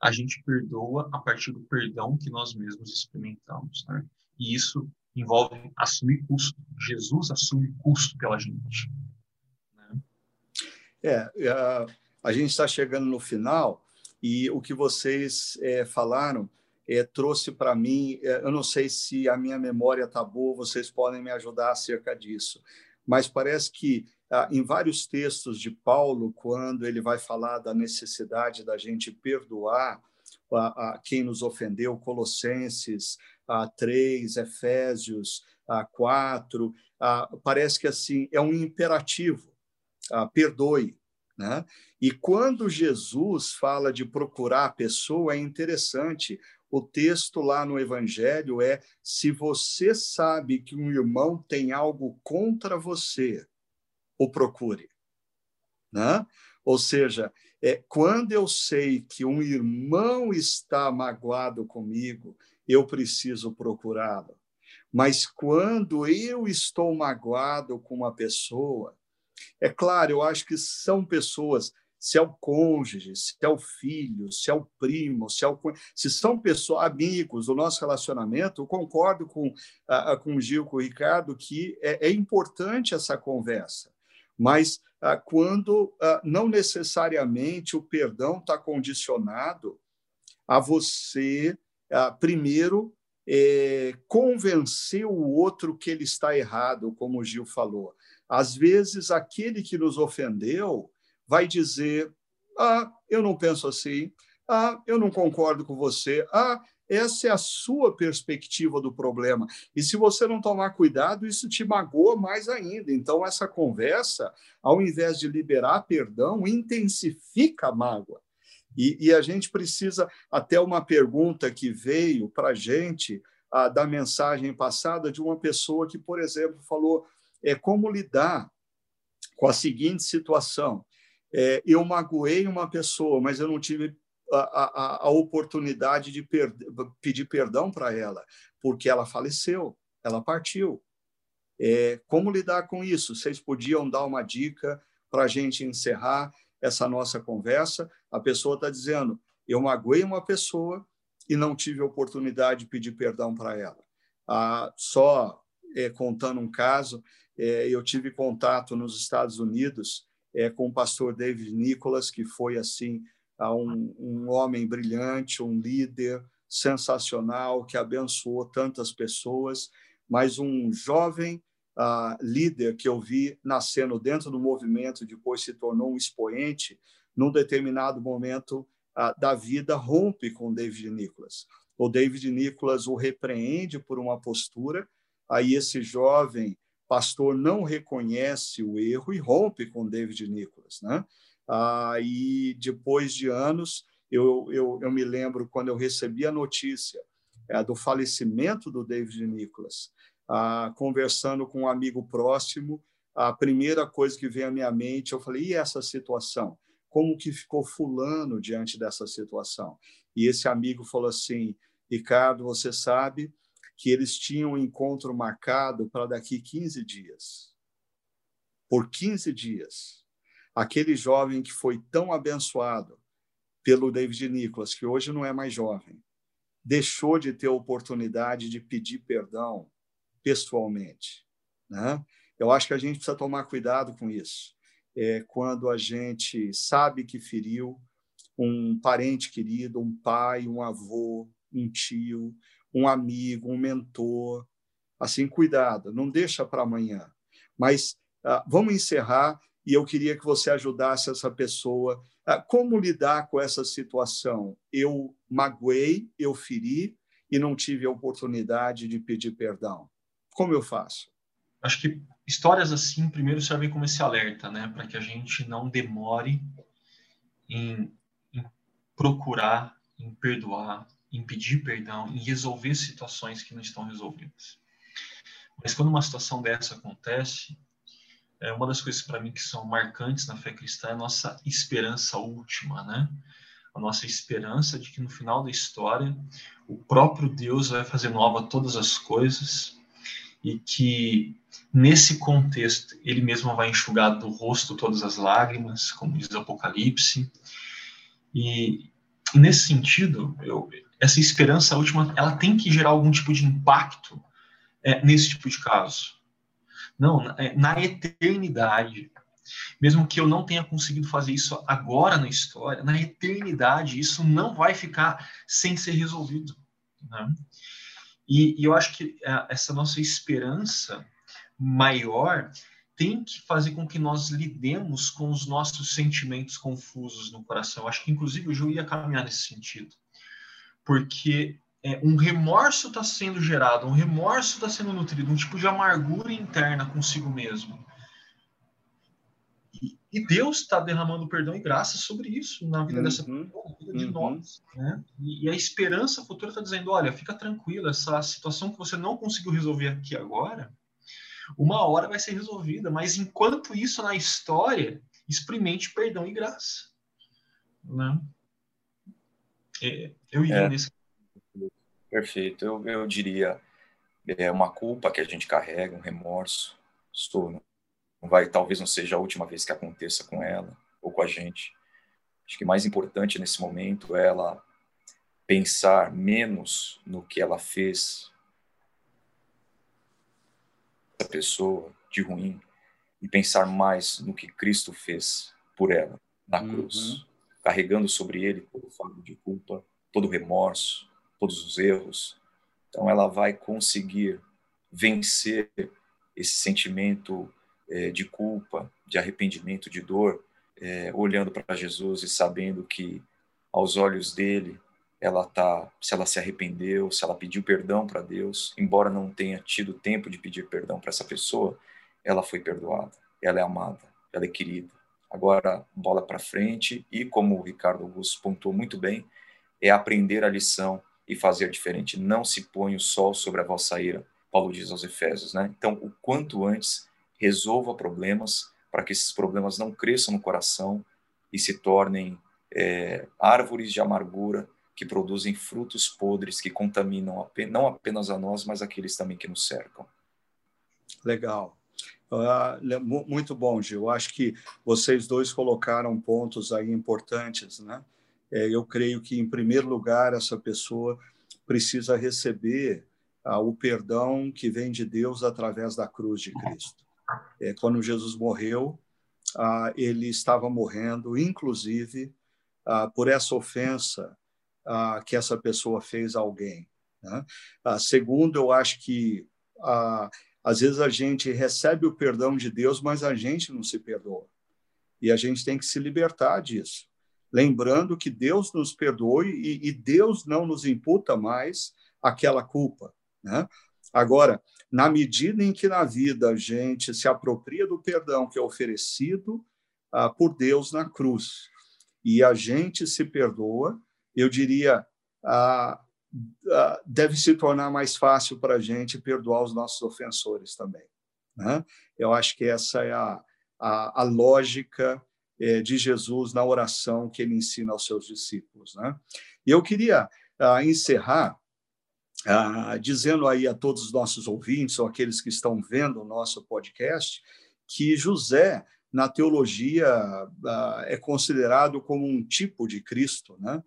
a gente perdoa a partir do perdão que nós mesmos experimentamos, né? E isso envolve assumir custo. Jesus assume custo pela gente. Né?
É, a, a gente está chegando no final e o que vocês é, falaram é, trouxe para mim, é, eu não sei se a minha memória está boa, vocês podem me ajudar acerca disso, mas parece que ah, em vários textos de Paulo, quando ele vai falar da necessidade da gente perdoar a, a quem nos ofendeu, Colossenses a 3, Efésios a 4, a, parece que assim é um imperativo, a, perdoe. Né? E quando Jesus fala de procurar a pessoa, é interessante. O texto lá no Evangelho é: se você sabe que um irmão tem algo contra você, o procure. Né? Ou seja, é, quando eu sei que um irmão está magoado comigo, eu preciso procurá-lo. Mas quando eu estou magoado com uma pessoa, é claro, eu acho que são pessoas, se é o cônjuge, se é o filho, se é o primo, se, é o, se são pessoas, amigos do nosso relacionamento, eu concordo com, uh, com o Gil, com o Ricardo, que é, é importante essa conversa. Mas uh, quando uh, não necessariamente o perdão está condicionado a você, uh, primeiro, é, convencer o outro que ele está errado, como o Gil falou. Às vezes, aquele que nos ofendeu vai dizer: Ah, eu não penso assim. Ah, eu não concordo com você. Ah, essa é a sua perspectiva do problema. E se você não tomar cuidado, isso te magoa mais ainda. Então, essa conversa, ao invés de liberar perdão, intensifica a mágoa. E, e a gente precisa, até uma pergunta que veio para a gente da mensagem passada de uma pessoa que, por exemplo, falou é, como lidar com a seguinte situação. É, eu magoei uma pessoa, mas eu não tive a, a, a oportunidade de per, pedir perdão para ela, porque ela faleceu, ela partiu. É, como lidar com isso? Vocês podiam dar uma dica para a gente encerrar essa nossa conversa? A pessoa está dizendo: eu magoei uma pessoa e não tive oportunidade de pedir perdão para ela. Ah, só é, contando um caso, é, eu tive contato nos Estados Unidos é, com o pastor David Nicholas, que foi assim um, um homem brilhante, um líder sensacional que abençoou tantas pessoas, mas um jovem uh, líder que eu vi nascendo dentro do movimento, depois se tornou um expoente, num determinado momento uh, da vida rompe com David Nicholas. O David Nicholas o repreende por uma postura, aí esse jovem pastor não reconhece o erro e rompe com David Nicholas, né? Ah, depois de anos, Eu, eu, eu me lembro quando eu recebi a notícia é, do falecimento do David Nicholas, ah, conversando com um amigo próximo, a primeira coisa que veio à minha mente, eu falei, e essa situação? Como que ficou fulano diante dessa situação? E esse amigo falou assim, Ricardo, você sabe que eles tinham um encontro marcado para daqui 15 dias. Por 15 dias. Aquele jovem que foi tão abençoado pelo David Nicholas, que hoje não é mais jovem, deixou de ter oportunidade de pedir perdão pessoalmente. Né? Eu acho que a gente precisa tomar cuidado com isso. É, quando a gente sabe que feriu um parente querido, um pai, um avô, um tio, um amigo, um mentor. Assim, cuidado, não deixa para amanhã. Mas ah, vamos encerrar e eu queria que você ajudasse essa pessoa. Ah, como lidar com essa situação? Eu magoei, eu feri e não tive a oportunidade de pedir perdão. Como eu faço?
Acho que histórias assim, primeiro, servem como esse alerta, né? Para que a gente não demore em, em procurar, em perdoar, em pedir perdão, em resolver situações que não estão resolvidas. Mas quando uma situação dessa acontece, é uma das coisas para mim que são marcantes na fé cristã é a nossa esperança última, né? A nossa esperança de que no final da história o próprio Deus vai fazer nova todas as coisas e que nesse contexto ele mesmo vai enxugar do rosto todas as lágrimas, como diz o Apocalipse. E, nesse sentido, eu, essa esperança última, ela tem que gerar algum tipo de impacto é, nesse tipo de caso. Não, na, é, na eternidade, mesmo que eu não tenha conseguido fazer isso agora na história, na eternidade isso não vai ficar sem ser resolvido. Né? E, e, eu acho que é, essa nossa esperança maior tem que fazer com que nós lidemos com os nossos sentimentos confusos no coração. Eu acho que, inclusive, o Ju ia caminhar nesse sentido porque é, um remorso está sendo gerado, um remorso está sendo nutrido, um tipo de amargura interna consigo mesmo. E, e Deus está derramando perdão e graça sobre isso na vida uhum, dessa pessoa, na vida de uhum. nós. Né? E, e, a esperança futura está dizendo: olha, fica tranquilo, essa situação que você não conseguiu resolver aqui agora, uma hora vai ser resolvida, mas enquanto isso na história, experimente perdão e graça. Né? Eu iria é. nesse.
Perfeito. Eu, eu diria é uma culpa que a gente carrega, um remorso. Estou, não vai, talvez não seja a última vez que aconteça com ela ou com a gente. Acho que mais importante nesse momento é ela pensar menos no que ela fez essa pessoa de ruim e pensar mais no que Cristo fez por ela na cruz. Uhum carregando sobre ele todo o fardo de culpa, todo o remorso, todos os erros. Então, ela vai conseguir vencer esse sentimento é, de culpa, de arrependimento, de dor, é, olhando para Jesus e sabendo que, aos olhos dele, ela tá, se ela se arrependeu, se ela pediu perdão para Deus, embora não tenha tido tempo de pedir perdão para essa pessoa, ela foi perdoada, ela é amada, ela é querida. Agora, bola para frente e, como o Ricardo Augusto pontuou muito bem, é aprender a lição e fazer diferente. Não se põe o sol sobre a vossa ira, Paulo diz aos Efésios. Né? Então, o quanto antes, resolva problemas para que esses problemas não cresçam no coração e se tornem é, árvores de amargura que produzem frutos podres que contaminam não apenas a nós, mas aqueles também que nos cercam.
Legal. Uh, muito bom, Gil. Acho que vocês dois colocaram pontos aí importantes, né? É, eu creio que, em primeiro lugar, essa pessoa precisa receber uh, o perdão que vem de Deus através da cruz de Cristo. É, quando Jesus morreu, uh, ele estava morrendo, inclusive, por essa ofensa que essa pessoa fez a alguém. Né? segundo, eu acho que às vezes a gente recebe o perdão de Deus, mas a gente não se perdoa. E a gente tem que se libertar disso. Lembrando que Deus nos perdoe e, e Deus não nos imputa mais aquela culpa. Né? Agora, na medida em que na vida a gente se apropria do perdão que é oferecido ah, por Deus na cruz, e a gente se perdoa, eu diria, ah, deve se tornar mais fácil para a gente perdoar os nossos ofensores também. Né? Eu acho que essa é a, a, a lógica é, de Jesus na oração que ele ensina aos seus discípulos. Né? E eu queria ah, encerrar ah, dizendo aí a todos os nossos ouvintes, ou aqueles que estão vendo o nosso podcast, que José, na teologia, ah, é considerado como um tipo de Cristo, né?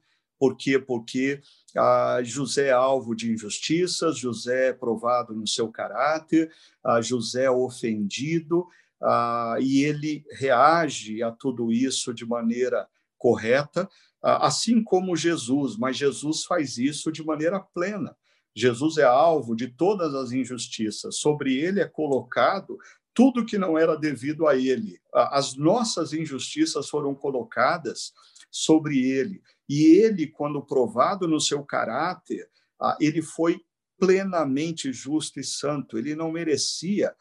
Por quê? Porque ah, José é alvo de injustiças, José é provado no seu caráter, ah, José é ofendido, ah, e ele reage a tudo isso de maneira correta, assim como Jesus, mas Jesus faz isso de maneira plena. Jesus é alvo de todas as injustiças. Sobre ele é colocado tudo que não era devido a ele. As nossas injustiças foram colocadas sobre ele. E ele, quando provado no seu caráter, ele foi plenamente justo e santo. Ele não merecia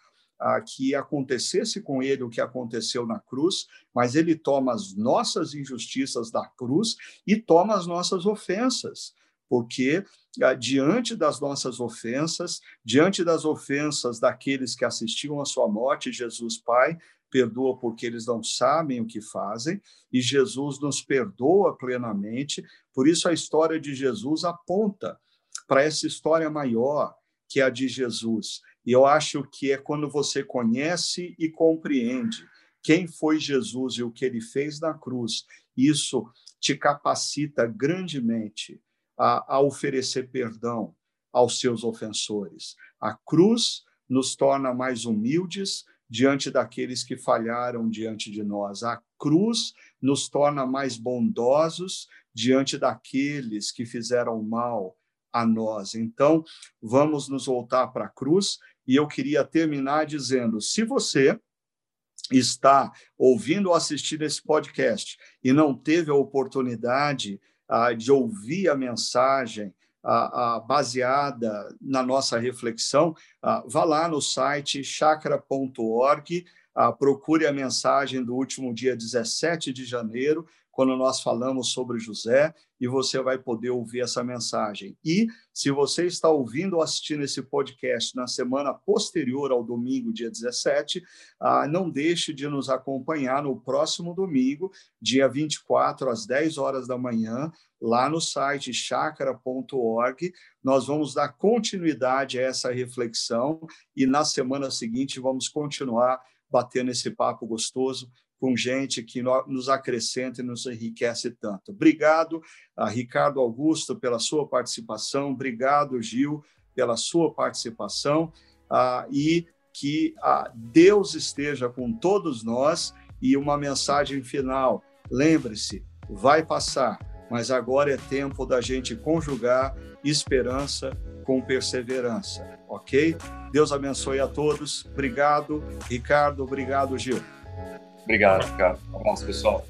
que acontecesse com ele o que aconteceu na cruz, mas ele toma as nossas injustiças da cruz e toma as nossas ofensas porque ah, diante das nossas ofensas, diante das ofensas daqueles que assistiam à sua morte, Jesus Pai perdoa porque eles não sabem o que fazem, e Jesus nos perdoa plenamente. Por isso a história de Jesus aponta para essa história maior que é a de Jesus. E eu acho que é quando você conhece e compreende quem foi Jesus e o que ele fez na cruz, isso te capacita grandemente a, a oferecer perdão aos seus ofensores. A cruz nos torna mais humildes diante daqueles que falharam diante de nós. A cruz nos torna mais bondosos diante daqueles que fizeram mal a nós. Então, vamos nos voltar para a cruz e eu queria terminar dizendo: se você está ouvindo ou assistindo esse podcast e não teve a oportunidade de ouvir a mensagem baseada na nossa reflexão, vá lá no site chakra.org, procure a mensagem do último dia 17 de janeiro, quando nós falamos sobre José, e você vai poder ouvir essa mensagem. E se você está ouvindo ou assistindo esse podcast na semana posterior ao domingo, dia 17, ah, não deixe de nos acompanhar no próximo domingo, dia 24, às 10 horas da manhã, lá no site chakra.org. Nós vamos dar continuidade a essa reflexão e na semana seguinte vamos continuar batendo esse papo gostoso com gente que nos acrescenta e nos enriquece tanto. Obrigado, a Ricardo Augusto, pela sua participação, obrigado, Gil, pela sua participação, ah, e que ah, Deus esteja com todos nós. E uma mensagem final: lembre-se, vai passar, mas agora é tempo da gente conjugar esperança com perseverança, ok? Deus abençoe a todos. Obrigado, Ricardo. Obrigado, Gil.
Obrigado, cara. Um abraço, pessoal.